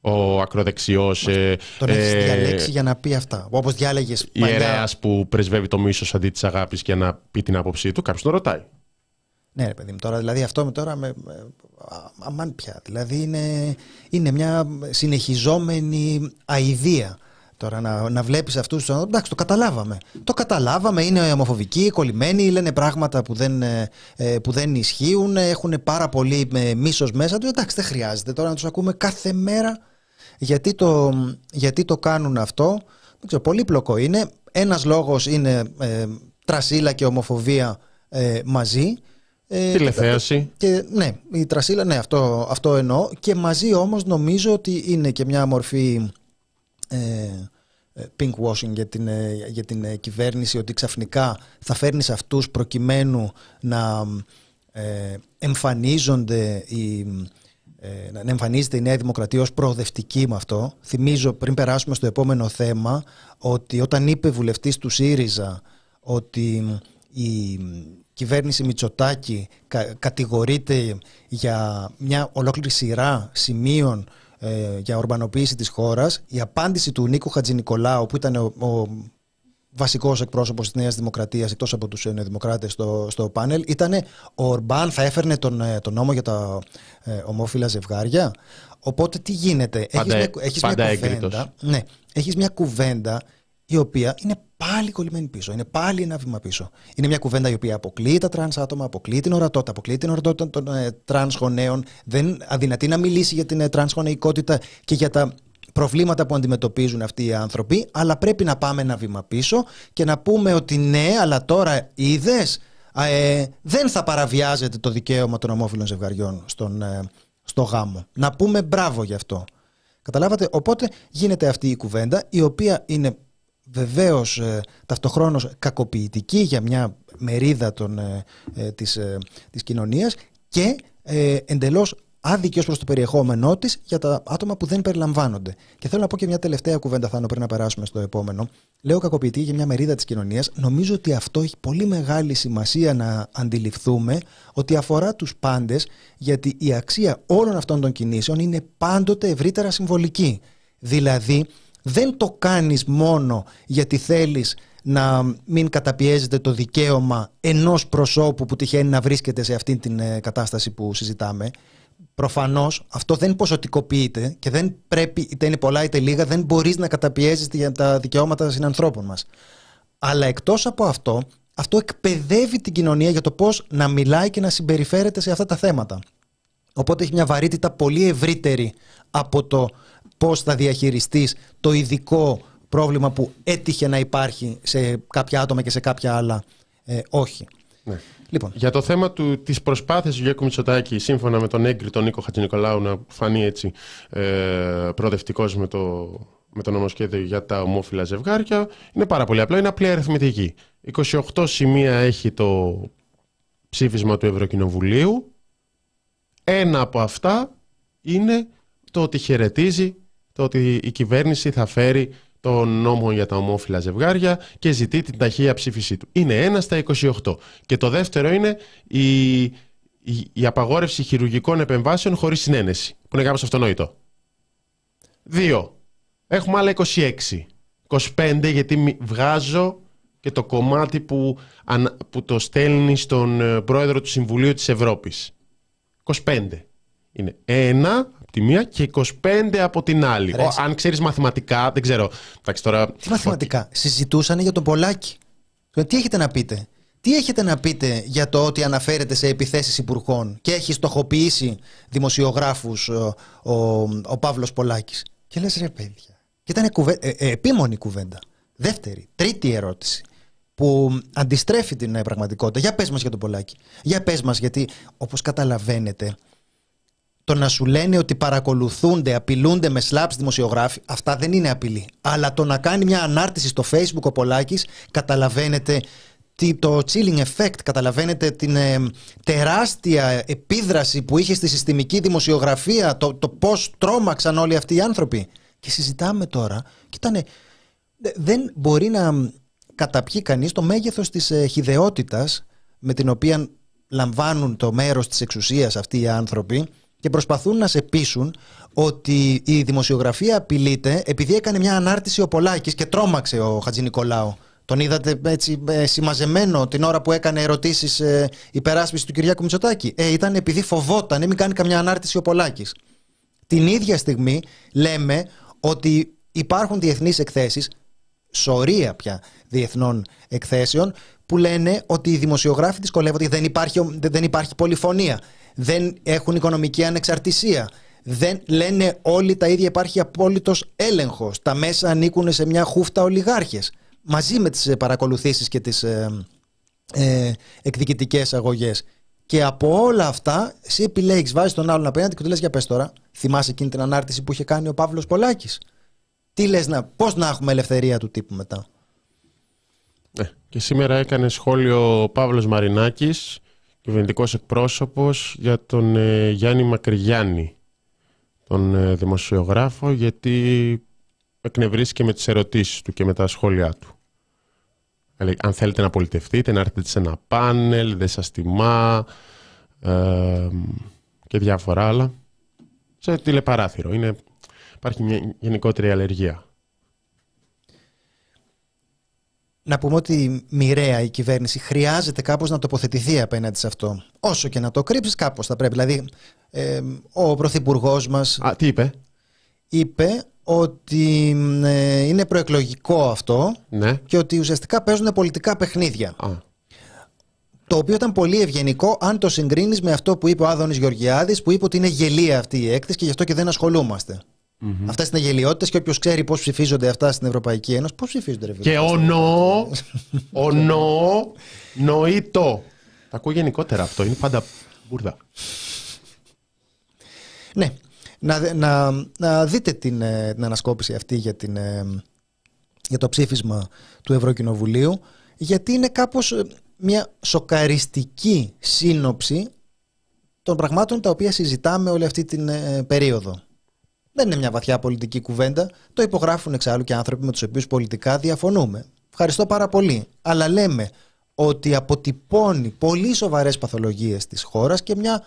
ο ακροδεξιός. Ε, Τον έχεις διαλέξει για να πει αυτά. Όπως διάλεγες παλιά. ιερέας που πρεσβεύει το μίσος αντί της αγάπης και να πει την άποψή του. Κάποιος τον ρωτάει. Ναι, ρε παιδί μου, τώρα, δηλαδή αυτό με τώρα με, με- α- αμάν πια. Δηλαδή είναι, είναι μια συνεχιζόμενη αηδία. Τώρα να, να βλέπεις αυτούς, τους ανθρώπους, εντάξει το καταλάβαμε. Το καταλάβαμε, είναι ομοφοβικοί, κολλημένοι, λένε πράγματα που δεν, ε, ε, που δεν ισχύουν, έχουν πάρα πολύ ε, μίσος μέσα τους. Εντάξει δεν χρειάζεται τώρα να τους ακούμε κάθε μέρα. Γιατί το, γιατί το κάνουν αυτό, δεν ξέρω, πολύπλοκο είναι. Ένας λόγος είναι ε, τρασίλα και ομοφοβία ε, μαζί. Ε, Τηλεθέαση. και, ναι, η τρασίλα, ναι, αυτό, αυτό εννοώ. Και μαζί όμως νομίζω ότι είναι και μια μορφή ε, ε, pink washing για την, ε, για την ε, κυβέρνηση ότι ξαφνικά θα φέρνεις αυτούς προκειμένου να ε, εμφανίζονται οι, ε, να εμφανίζεται η Νέα Δημοκρατία ως προοδευτική με αυτό. Θυμίζω πριν περάσουμε στο επόμενο θέμα ότι όταν είπε βουλευτής του ΣΥΡΙΖΑ ότι η κυβέρνηση Μητσοτάκη κα, κατηγορείται για μια ολόκληρη σειρά σημείων ε, για ορμπανοποίηση της χώρας η απάντηση του Νίκου Χατζηνικολάου που ήταν ο, ο βασικός εκπρόσωπος της Νέας Δημοκρατίας εκτός από τους νεοδημοκράτες στο, στο πάνελ ήταν ο Ορμπάν θα έφερνε τον, ε, τον νόμο για τα ε, ομόφυλα ζευγάρια οπότε τι γίνεται; Πάντα- έχεις μια, έχεις πάντα μια έγκριτος. κουβέντα ναι, έχεις μια κουβέντα η οποία είναι πάλι κολλημένη πίσω. Είναι πάλι ένα βήμα πίσω. Είναι μια κουβέντα η οποία αποκλείει τα τρανς άτομα, αποκλείει την ορατότητα, αποκλείει την ορατότητα των ε, τρανς γονέων, δεν αδυνατεί να μιλήσει για την ε, τρανς γονεϊκότητα και για τα προβλήματα που αντιμετωπίζουν αυτοί οι άνθρωποι, αλλά πρέπει να πάμε ένα βήμα πίσω και να πούμε ότι ναι, αλλά τώρα είδες. Ε, δεν θα παραβιάζεται το δικαίωμα των ομόφυλων ζευγαριών στον, ε, στο γάμο. Να πούμε μπράβο γι' αυτό. Καταλάβατε, οπότε γίνεται αυτή η κουβέντα η οποία είναι βεβαίως ε, ταυτοχρόνως κακοποιητική για μια μερίδα των, ε, ε, της, ε, της κοινωνίας και ε, εντελώς άδικη ως προς το περιεχόμενό της για τα άτομα που δεν περιλαμβάνονται. Και θέλω να πω και μια τελευταία κουβέντα Θάνο πριν να περάσουμε στο επόμενο. Λέω κακοποιητική για μια μερίδα της κοινωνίας. Νομίζω ότι αυτό έχει πολύ μεγάλη σημασία να αντιληφθούμε ότι αφορά τους πάντες γιατί η αξία όλων αυτών των κινήσεων είναι πάντοτε ευρύτερα συμβολική. Δηλαδή δεν το κάνεις μόνο γιατί θέλεις να μην καταπιέζεται το δικαίωμα ενός προσώπου που τυχαίνει να βρίσκεται σε αυτή την ε, κατάσταση που συζητάμε. Προφανώς αυτό δεν ποσοτικοποιείται και δεν πρέπει, είτε είναι πολλά είτε λίγα, δεν μπορείς να καταπιέζεις τη- τα δικαιώματα συνανθρώπων μας. Αλλά εκτός από αυτό, αυτό εκπαιδεύει την κοινωνία για το πώς να μιλάει και να συμπεριφέρεται σε αυτά τα θέματα. Οπότε έχει μια βαρύτητα πολύ ευρύτερη από το πώς θα διαχειριστείς το ειδικό πρόβλημα που έτυχε να υπάρχει σε κάποια άτομα και σε κάποια άλλα ε, όχι. Ναι. Λοιπόν. Για το θέμα του, της προσπάθειας του Γιώργου Μητσοτάκη σύμφωνα με τον έγκριτο τον Νίκο Χατζηνικολάου να φανεί έτσι ε, προοδευτικός με το, με το νομοσχέδιο για τα ομόφυλα ζευγάρια είναι πάρα πολύ απλό, είναι απλή αριθμητική. 28 σημεία έχει το ψήφισμα του Ευρωκοινοβουλίου. Ένα από αυτά είναι το ότι χαιρετίζει το ότι η κυβέρνηση θα φέρει τον νόμο για τα ομόφυλα ζευγάρια και ζητεί την ταχεία ψήφισή του. Είναι ένα στα 28. Και το δεύτερο είναι η, η, απαγόρευση χειρουργικών επεμβάσεων χωρίς συνένεση, που είναι κάπως αυτονόητο. Δύο. Έχουμε άλλα 26. 25 γιατί βγάζω και το κομμάτι που, που το στέλνει στον ε, πρόεδρο του Συμβουλίου της Ευρώπης. 25. Είναι ένα από τη μία και 25 από την άλλη. Ο, αν ξέρεις μαθηματικά, δεν ξέρω. τώρα... Τι μαθηματικά; Συζητούσαν για τον Πολάκη. Ε, τι έχετε να πείτε; Τι έχετε να πείτε για το ότι αναφέρεται σε επιθέσεις υπουργών και έχει στοχοποιήσει δημοσιογράφους ο, ο, ο Παύλος Πολάκης; Και λες ρε παιδιά. Και ήταν κουβέ, ε, ε, επίμονη κουβέντα. Δεύτερη, τρίτη ερώτηση που αντιστρέφει την ε, πραγματικότητα. Για πες μας για τον Πολάκη. Για πες μας γιατί όπως καταλαβαίνετε το να σου λένε ότι παρακολουθούνται, απειλούνται με σλάπς δημοσιογράφοι, αυτά δεν είναι απειλή. Αλλά το να κάνει μια ανάρτηση στο facebook ο Πολάκης, καταλαβαίνετε το chilling effect, καταλαβαίνετε την ε, τεράστια επίδραση που είχε στη συστημική δημοσιογραφία, το, το πώς τρόμαξαν όλοι αυτοί οι άνθρωποι. Και συζητάμε τώρα, και ήταν, δεν μπορεί να καταπιεί κανείς το μέγεθος της ε, χιδεότητας με την οποία λαμβάνουν το μέρος της εξουσίας αυτοί οι άνθρωποι και προσπαθούν να σε πείσουν ότι η δημοσιογραφία απειλείται επειδή έκανε μια ανάρτηση ο Πολάκης και τρόμαξε ο Χατζη Νικολάου. Τον είδατε έτσι ε, συμμαζεμένο την ώρα που έκανε ερωτήσεις ε, υπεράσπιση του Κυριάκου Μητσοτάκη; Ε, ήταν επειδή φοβόταν, μην κάνει καμιά ανάρτηση ο Πολάκης. Την ίδια στιγμή λέμε ότι υπάρχουν διεθνείς εκθέσεις, σωρία πια διεθνών εκθέσεων, που λένε ότι οι δημοσιογράφοι δυσκολεύονται, δεν υπάρχει, δεν υπάρχει πολυφωνία, δεν έχουν οικονομική ανεξαρτησία. Δεν λένε όλοι τα ίδια, υπάρχει απόλυτος έλεγχος. Τα μέσα ανήκουν σε μια χούφτα ολιγάρχες. Μαζί με τις παρακολουθήσεις και τις ε, ε, εκδικητικές αγωγές. Και από όλα αυτά, εσύ επιλέγεις, βάζεις τον άλλον απέναντι και του λες: Για πες τώρα, θυμάσαι εκείνη την ανάρτηση που είχε κάνει ο Παύλος Πολάκης; Τι λες, να, πώς να έχουμε ελευθερία του τύπου μετά; Ναι. Και σήμερα έκανε σχόλιο ο Παύλος Μαρινάκης, κυβερνητικός εκπρόσωπος, για τον ε, Γιάννη Μακρυγιάννη, τον ε, δημοσιογράφο, γιατί εκνευρίστηκε με τις ερωτήσεις του και με τα σχόλιά του. αν θέλετε να πολιτευτείτε, να έρθετε σε ένα πάνελ, δεν σας τιμά ε, και διάφορα άλλα. Σε τηλεπαράθυρο. Είναι, υπάρχει μια γενικότερη αλλεργία. Να πούμε ότι μοιραία η κυβέρνηση χρειάζεται κάπως να τοποθετηθεί απέναντι σε αυτό. Όσο και να το κρύψεις κάπως θα πρέπει. Δηλαδή ε, ο Πρωθυπουργός μας... Α, τι είπε; Είπε ότι ε, είναι προεκλογικό αυτό ναι. και ότι ουσιαστικά παίζουν πολιτικά παιχνίδια. Το οποίο ήταν πολύ ευγενικό αν το συγκρίνεις με αυτό που είπε ο Άδωνης Γεωργιάδης που είπε ότι είναι γελία αυτή η έκθεση και γι' αυτό και δεν ασχολούμαστε. Mm-hmm. Αυτέ είναι γελιότητε και όποιος ξέρει πώς ψηφίζονται αυτά στην Ευρωπαϊκή Ένωση, πώς ψηφίζονται, ρε Και ο νο, ο νο, νοήτο. Τα ακούω γενικότερα αυτό, είναι πάντα μπουρδα. Ναι, να, να, να δείτε την, ε, την ανασκόπηση αυτή για, την, ε, για το ψήφισμα του Ευρωκοινοβουλίου, γιατί είναι κάπως ε, μια σοκαριστική σύνοψη των πραγμάτων τα οποία συζητάμε όλη αυτή την περίοδο. Δεν είναι μια βαθιά πολιτική κουβέντα. Το υπογράφουν εξάλλου και άνθρωποι με τους οποίους πολιτικά διαφωνούμε. Ευχαριστώ πάρα πολύ. Αλλά λέμε ότι αποτυπώνει πολύ σοβαρές παθολογίες της χώρας και μια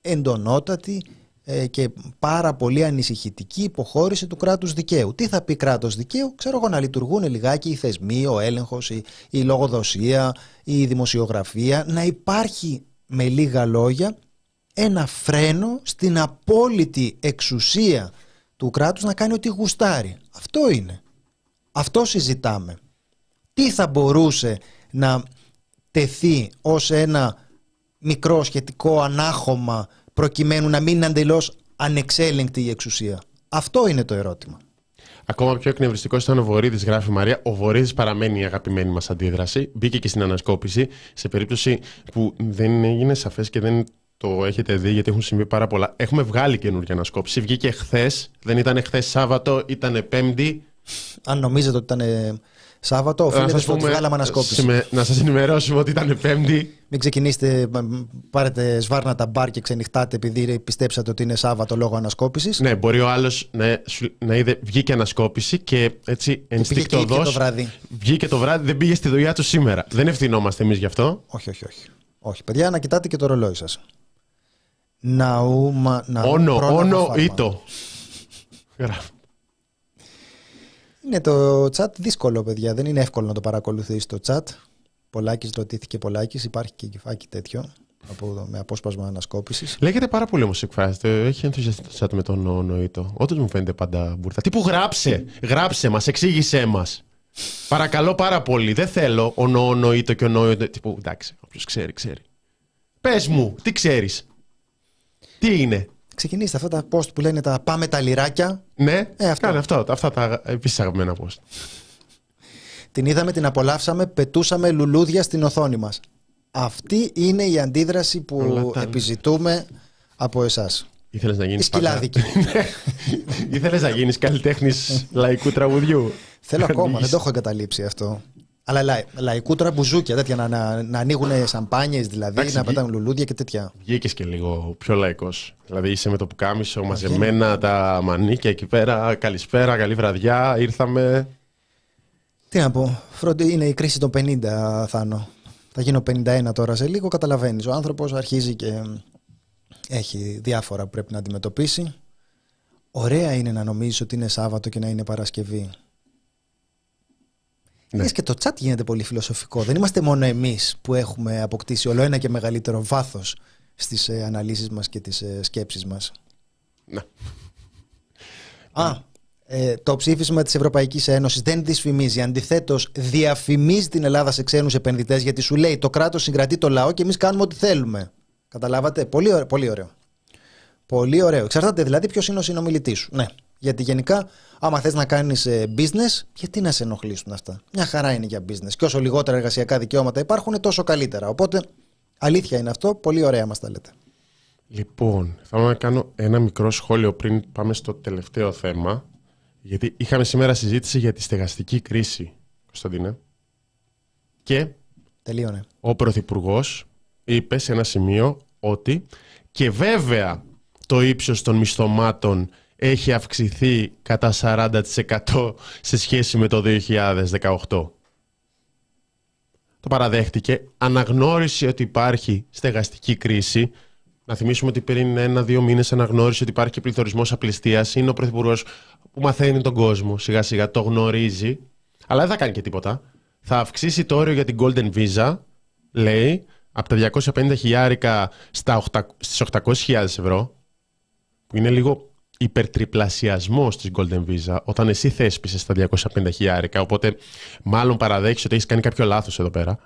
εντονότατη ε, και πάρα πολύ ανησυχητική υποχώρηση του κράτους δικαίου. Τι θα πει κράτος δικαίου, ξέρω εγώ να λειτουργούν λιγάκι οι θεσμοί, ο έλεγχος, η, η λογοδοσία, η δημοσιογραφία, να υπάρχει με λίγα λόγια ένα φρένο στην απόλυτη εξουσία του κράτους να κάνει ό,τι γουστάρει. Αυτό είναι. Αυτό συζητάμε. Τι θα μπορούσε να τεθεί ως ένα μικρό σχετικό ανάχωμα προκειμένου να μην είναι αντελώς ανεξέλεγκτη η εξουσία. Αυτό είναι το ερώτημα. Ακόμα πιο εκνευριστικό ήταν ο Βορύδης, γράφει η Μαρία. Ο Βορύδης παραμένει η αγαπημένη μας αντίδραση. Μπήκε και στην ανασκόπηση σε περίπτωση που δεν έγινε σαφές και δεν το έχετε δει γιατί έχουν συμβεί πάρα πολλά. Έχουμε βγάλει καινούργια ανασκόπηση. Βγήκε χθες, δεν ήταν χθες Σάββατο, ήταν Πέμπτη. Αν νομίζετε ότι ήταν Σάββατο, οφείλεται στο ότι βγάλαμε ανασκόπηση. Να σας ενημερώσουμε ότι ήταν Πέμπτη. Μην ξεκινήσετε, πάρετε σβάρνα τα μπαρ και ξενυχτάτε επειδή πιστέψατε ότι είναι Σάββατο λόγω ανασκόπησης. Ναι, μπορεί ο άλλος να, να είδε, βγήκε ανασκόπηση και έτσι ενστικτοδός. το βράδυ. Βγήκε το βράδυ, δεν πήγε στη δουλειά του σήμερα. Δεν ευθυνόμαστε εμείς γι' αυτό. Όχι, όχι, όχι. Όχι, παιδιά, να κοιτάτε και το ρολόι σας. Ναούμα, όνο, όνο, ήτο. Είναι το chat δύσκολο, παιδιά. Δεν είναι εύκολο να το παρακολουθήσει το chat. Πολάκης ρωτήθηκε Πολάκης. Υπάρχει και κεφάκι τέτοιο από, με απόσπασμα ανασκόπησης. Λέγεται πάρα πολύ όμως εκφράζεται. Έχει ενθουσιαστεί το chat με τον νοητό. Όντως μου φαίνεται πάντα μπουρθα. Τι που γράψε, γράψε μας, εξήγησέ μας. Παρακαλώ πάρα πολύ. Δεν θέλω ο νοητό και ο νοητό. Τύπου εντάξει, όποιος ξέρει, ξέρει. Πες μου, τι ξέρεις. Τι είναι; Ξεκινήστε αυτά τα post που λένε τα πάμε τα λιράκια. Ναι, ε, αυτό. Κάνε αυτό, αυτά τα επίσης αγαπημένα post. Την είδαμε, την απολαύσαμε, πετούσαμε λουλούδια στην οθόνη μας. Αυτή είναι η αντίδραση που επιζητούμε από εσάς. Ήθελες να γίνεις σκυλάδικη. Ήθελες να γίνεις καλλιτέχνης λαϊκού τραγουδιού. Θέλω ακόμα, δεν το έχω εγκαταλείψει αυτό. Αλλά λα, λαϊκού τώρα μπουζούκια, τέτοια να, να, να ανοίγουν σαμπάνιες δηλαδή, Εντάξει, να πετάνε λουλούδια και τέτοια. Βγήκες και λίγο πιο λαϊκός. Δηλαδή είσαι με το πουκάμισο, μαζεμένα τα μανίκια εκεί πέρα. Καλησπέρα, καλή βραδιά, ήρθαμε. Τι να πω, φροντι, είναι η κρίση των 50, Θάνο. Θα γίνω 51 τώρα σε λίγο, καταλαβαίνεις. Ο άνθρωπος αρχίζει και έχει διάφορα που πρέπει να αντιμετωπίσει. Ωραία είναι να νομίζεις ότι είναι Σάββατο και να είναι Παρασκευή. Ναι. και το chat γίνεται πολύ φιλοσοφικό. Δεν είμαστε μόνο εμείς που έχουμε αποκτήσει όλο ένα και μεγαλύτερο βάθος στις ε, αναλύσεις μας και τις ε, σκέψεις μας. Ναι. Α, ε, το ψήφισμα της Ευρωπαϊκής Ένωσης δεν δυσφημίζει. Αντιθέτως, διαφημίζει την Ελλάδα σε ξένους επενδυτές γιατί σου λέει το κράτος συγκρατεί το λαό και εμείς κάνουμε ό,τι θέλουμε. Καταλάβατε; Πολύ ωραίο. Πολύ ωραίο. Πολύ ωραίο. Εξαρτάται δηλαδή ποιος είναι ο συνομιλητής σου. Ναι. Γιατί γενικά, άμα θες να κάνεις ε, business, γιατί να σε ενοχλήσουν αυτά; Μια χαρά είναι για business. Και όσο λιγότερα εργασιακά δικαιώματα υπάρχουν, τόσο καλύτερα. Οπότε, αλήθεια είναι αυτό. Πολύ ωραία μας τα λέτε. Λοιπόν, θέλω να κάνω ένα μικρό σχόλιο πριν πάμε στο τελευταίο θέμα. Γιατί είχαμε σήμερα συζήτηση για τη στεγαστική κρίση, Κωνσταντίνε. Και Τελείωνε. ο Πρωθυπουργός είπε σε ένα σημείο ότι και βέβαια το ύψος των μισθωμάτων έχει αυξηθεί κατά 40% σε σχέση με το 2018. Το παραδέχτηκε, αναγνώρισε ότι υπάρχει στεγαστική κρίση. Να θυμίσουμε ότι πριν ένα-δύο μήνες αναγνώρισε ότι υπάρχει πληθωρισμός απληστίας. Είναι ο Πρωθυπουργός που μαθαίνει τον κόσμο σιγά-σιγά, το γνωρίζει. Αλλά δεν θα κάνει και τίποτα. Θα αυξήσει το όριο για την Golden Visa, λέει, από τα 250 χιλιάρικα στις 800.000 ευρώ, που είναι λίγο υπερτριπλασιασμό τη Golden Visa όταν εσύ θέσπισες τα 250 χιλιάρικα. Οπότε, μάλλον παραδέχεις ότι έχεις κάνει κάποιο λάθος εδώ πέρα.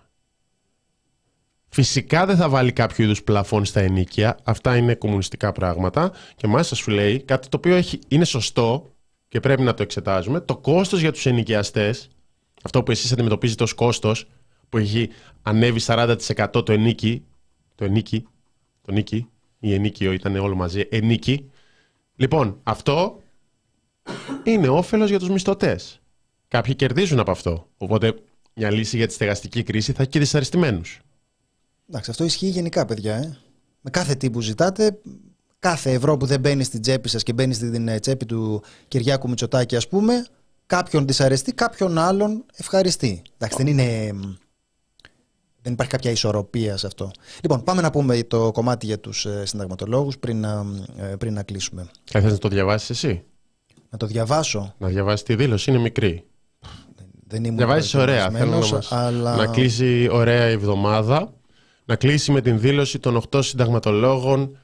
Φυσικά δεν θα βάλει κάποιο είδους πλαφόν στα ενίκια. Αυτά είναι κομμουνιστικά πράγματα. Και μάλιστα σου λέει κάτι το οποίο έχει, είναι σωστό και πρέπει να το εξετάζουμε. Το κόστος για τους ενοικιαστές, αυτό που εσείς αντιμετωπίζετε ως κόστος, που έχει ανέβει 40% το ενίκη, το ενίκη, το νίκη, η ενίκιο ήταν όλο μαζί, ενίκη, Λοιπόν, αυτό είναι όφελος για τους μισθωτές. Κάποιοι κερδίζουν από αυτό. Οπότε μια λύση για τη στεγαστική κρίση θα έχει και δυσαρεστημένους. Εντάξει, αυτό ισχύει γενικά, παιδιά. Ε. Με κάθε τι που ζητάτε, κάθε ευρώ που δεν μπαίνει στην τσέπη σας και μπαίνει στην ε, τσέπη του Κυριάκου Μητσοτάκη, ας πούμε, κάποιον δυσαρεστεί, κάποιον άλλον ευχαριστεί. Εντάξει, δεν είναι δεν υπάρχει κάποια ισορροπία σε αυτό. Λοιπόν, πάμε να πούμε το κομμάτι για τους ε, συνταγματολόγους πριν, να, ε, πριν να κλείσουμε. Θα θες να το διαβάσεις εσύ; Να το διαβάσω. Να διαβάσεις τη δήλωση, είναι μικρή. Δεν ήμουν Διαβάζει ωραία. Θέλω να, μας, αλλά... να κλείσει ωραία η εβδομάδα. Να κλείσει με την δήλωση των 8 συνταγματολόγων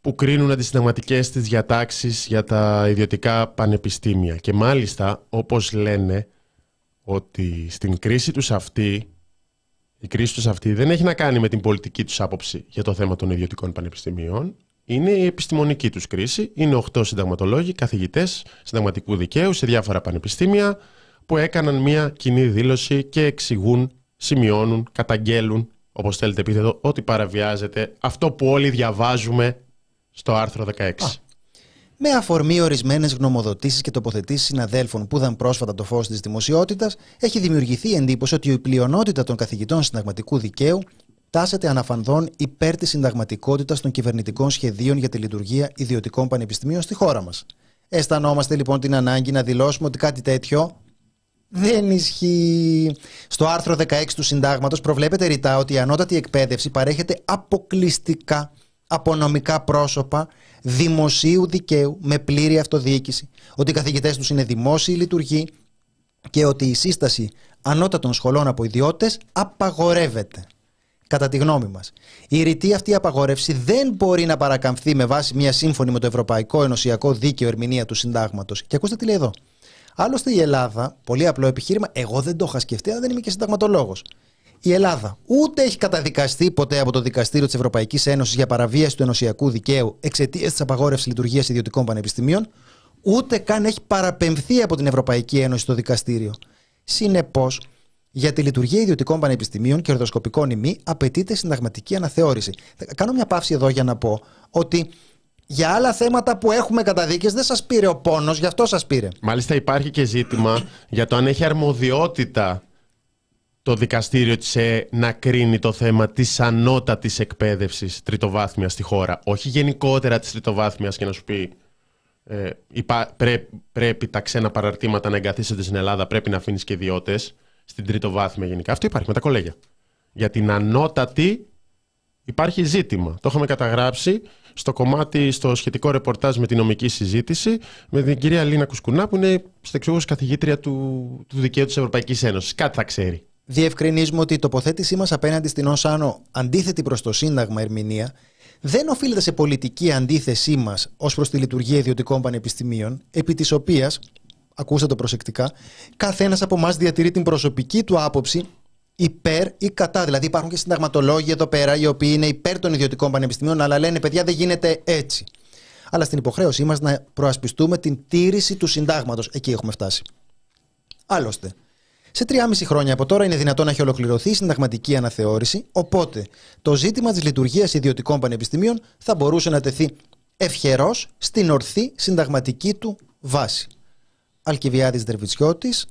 που κρίνουν αντισυνταγματικές τις διατάξεις για τα ιδιωτικά πανεπιστήμια. Και μάλιστα, όπως λένε, ότι στην κρίση τους αυτή η κρίση τους αυτή δεν έχει να κάνει με την πολιτική τους άποψη για το θέμα των ιδιωτικών πανεπιστημίων. είναι η επιστημονική τους κρίση. Είναι 8 συνταγματολόγοι, καθηγητές συνταγματικού δικαίου σε διάφορα πανεπιστήμια που έκαναν μια κοινή δήλωση και εξηγούν, σημειώνουν, καταγγέλουν, όπως θέλετε επίθετο, ότι παραβιάζεται αυτό που όλοι διαβάζουμε στο άρθρο 16. Με αφορμή ορισμένες γνωμοδοτήσεις και τοποθετήσεις συναδέλφων που είδαν πρόσφατα το φως της δημοσιότητας, έχει δημιουργηθεί εντύπωση ότι η πλειονότητα των καθηγητών συνταγματικού δικαίου τάσεται αναφανδόν υπέρ της συνταγματικότητας των κυβερνητικών σχεδίων για τη λειτουργία ιδιωτικών πανεπιστημίων στη χώρα μας. Αισθανόμαστε λοιπόν την ανάγκη να δηλώσουμε ότι κάτι τέτοιο δεν ισχύει. Στο άρθρο 16 του Συντάγματος προβλέπεται ρητά ότι η ανώτατη εκπαίδευση παρέχεται αποκλειστικά από νομικά πρόσωπα δημοσίου δικαίου με πλήρη αυτοδιοίκηση, ότι οι καθηγητές τους είναι δημόσιοι λειτουργοί και ότι η σύσταση ανώτατων σχολών από ιδιώτες απαγορεύεται. Κατά τη γνώμη μας, η ρητή αυτή απαγόρευση δεν μπορεί να παρακαμφθεί με βάση μια σύμφωνη με το Ευρωπαϊκό Ενωσιακό Δίκαιο ερμηνεία του Συντάγματος. Και ακούστε τι λέει εδώ. Άλλωστε η Ελλάδα, πολύ απλό επιχείρημα, εγώ δεν το είχα σκεφτεί, αλλά δεν είμαι και συνταγματολόγος η Ελλάδα ούτε έχει καταδικαστεί ποτέ από το Δικαστήριο της Ευρωπαϊκής Ένωσης για παραβίαση του ενωσιακού δικαίου εξαιτίας της απαγόρευσης λειτουργίας ιδιωτικών πανεπιστημίων, ούτε καν έχει παραπεμφθεί από την Ευρωπαϊκή Ένωση στο δικαστήριο. Συνεπώς, για τη λειτουργία ιδιωτικών πανεπιστημίων και ορδοσκοπικών ημί απαιτείται συνταγματική αναθεώρηση. Θα κάνω μια παύση εδώ για να πω ότι για άλλα θέματα που έχουμε καταδίκες δεν σας πήρε ο πόνος, γι' αυτό σας πήρε. Μάλιστα υπάρχει και ζήτημα για το αν έχει αρμοδιότητα το δικαστήριο της ΕΕ να κρίνει το θέμα της ανώτατης εκπαίδευσης τριτοβάθμιας στη χώρα. Όχι γενικότερα της τριτοβάθμιας και να σου πει ε, πρέπει τα ξένα παραρτήματα να εγκαθίσετε στην Ελλάδα, πρέπει να αφήνεις και ιδιώτες στην τριτοβάθμια γενικά. Αυτό υπάρχει με τα κολέγια. Για την ανώτατη υπάρχει ζήτημα. Το έχουμε καταγράψει στο κομμάτι, στο σχετικό ρεπορτάζ με την νομική συζήτηση με την κυρία Λίνα Κουσκουνά που είναι στεξιούχος καθηγήτρια του, του δικαίου της Ευρωπαϊκής Ένωσης. Κάτι θα ξέρει. Διευκρινίζουμε ότι η τοποθέτησή μας απέναντι στην ΩΣΑΝΟ, αντίθετη προς το Σύνταγμα ερμηνεία, δεν οφείλεται σε πολιτική αντίθεσή μας ως προς τη λειτουργία ιδιωτικών πανεπιστημίων, επί της οποίας, ακούστε το προσεκτικά, καθένας από εμάς διατηρεί την προσωπική του άποψη υπέρ ή κατά. Δηλαδή, υπάρχουν και συνταγματολόγοι εδώ πέρα οι οποίοι είναι υπέρ των ιδιωτικών πανεπιστημίων, αλλά λένε παιδιά δεν γίνεται έτσι. Αλλά στην υποχρέωσή μας να προασπιστούμε την τήρηση του συντάγματος. Εκεί έχουμε φτάσει. Άλλωστε, σε 3,5 χρόνια από τώρα είναι δυνατόν να έχει ολοκληρωθεί η συνταγματική αναθεώρηση, οπότε το ζήτημα της λειτουργίας ιδιωτικών πανεπιστημίων θα μπορούσε να τεθεί ευχερός στην ορθή συνταγματική του βάση. Αλκιβιάδης Δερβιτσιώτης,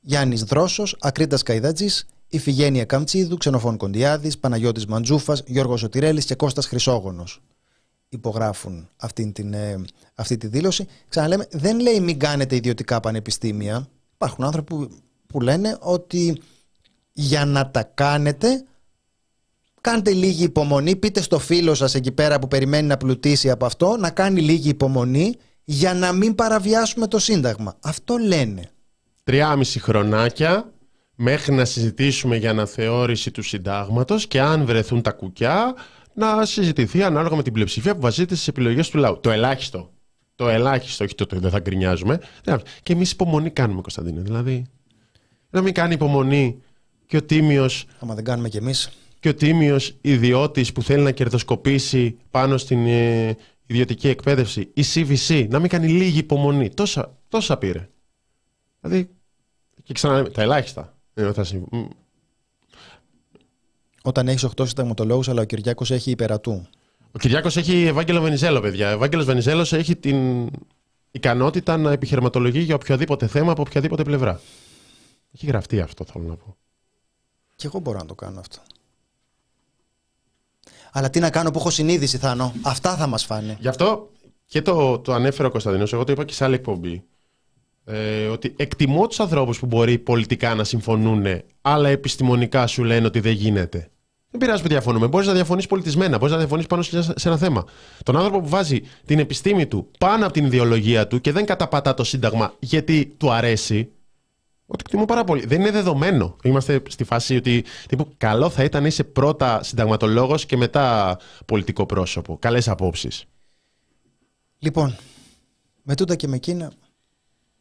Γιάννης Δρόσος, Ακρίτας Καϊδάτζης, Ιφηγένεια Καμτσίδου, Ξενοφών Κοντιάδης, Παναγιώτης Μαντζούφας, Γιώργος Σωτηρέλης και Κώστας Χρυσόγονος υπογράφουν αυτή, την, ε, αυτή τη δήλωση. Ξαναλέμε, δεν λέει μην κάνετε ιδιωτικά πανεπιστήμια. Υπάρχουν άνθρωποι που που λένε ότι για να τα κάνετε κάντε λίγη υπομονή, πείτε στο φίλο σας εκεί πέρα που περιμένει να πλουτίσει από αυτό, να κάνει λίγη υπομονή για να μην παραβιάσουμε το Σύνταγμα. Αυτό λένε. Τριάμιση χρονάκια μέχρι να συζητήσουμε για αναθεώρηση του Συντάγματος και αν βρεθούν τα κουκιά να συζητηθεί ανάλογα με την πλειοψηφία που βασίζεται στις επιλογές του λαού. Το ελάχιστο. Το ελάχιστο, όχι το ότι δεν θα γκρινιάζουμε. Και εμείς υπομονή κάνουμε, Κωνσταντίνε. Δηλαδή, να μην κάνει υπομονή και ο τίμιος. Άμα δεν κάνουμε κι εμείς. Και ο τίμιος ιδιώτης που θέλει να κερδοσκοπήσει πάνω στην ε, ιδιωτική εκπαίδευση, η CVC, να μην κάνει λίγη υπομονή. Τόσα, τόσα πήρε. Δηλαδή. Και ξαναλέμε, τα ελάχιστα. Όταν έχεις 8 συνταγματολόγους, αλλά ο Κυριάκος έχει υπερατού. Ο Κυριάκος έχει Ευάγγελο Βενιζέλο, παιδιά. Ο Ευάγγελος Βενιζέλος έχει την ικανότητα να επιχειρηματολογεί για οποιοδήποτε θέμα από οποιαδήποτε πλευρά. Έχει γραφτεί αυτό, θέλω να πω. Και εγώ μπορώ να το κάνω αυτό. Αλλά τι να κάνω που έχω συνείδηση, Θάνο; Αυτά θα μας φάνε. Γι' αυτό και το, το ανέφερε ο Κωνσταντινός, εγώ το είπα και σε άλλη εκπομπή. Ε, ότι εκτιμώ τους ανθρώπους που μπορεί πολιτικά να συμφωνούν, αλλά επιστημονικά σου λένε ότι δεν γίνεται. Δεν πειράζει που διαφωνούμε. Μπορείς να διαφωνείς πολιτισμένα, μπορείς να διαφωνείς πάνω σε ένα θέμα. Τον άνθρωπο που βάζει την επιστήμη του πάνω από την ιδεολογία του και δεν καταπατά το Σύνταγμα γιατί του αρέσει, ότι εκτιμώ πάρα πολύ. Δεν είναι δεδομένο. Είμαστε στη φάση ότι τύπου, καλό θα ήταν να είσαι πρώτα συνταγματολόγος και μετά πολιτικό πρόσωπο. Καλές απόψεις. Λοιπόν, με τούτα και με εκείνα,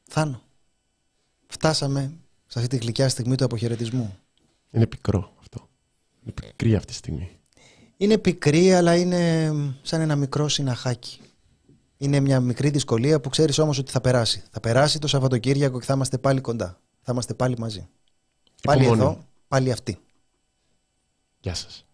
Θάνο, φτάσαμε σε αυτή τη γλυκιά στιγμή του αποχαιρετισμού. Είναι πικρό αυτό. Είναι πικρή αυτή τη στιγμή. Είναι πικρή, αλλά είναι σαν ένα μικρό συναχάκι. Είναι μια μικρή δυσκολία που ξέρεις όμως ότι θα περάσει. Θα περάσει το Σαββατοκύριακο και θα είμαστε πάλι κοντά θα είμαστε πάλι μαζί. Πάλι εδώ, πάλι αυτοί. Γεια σας.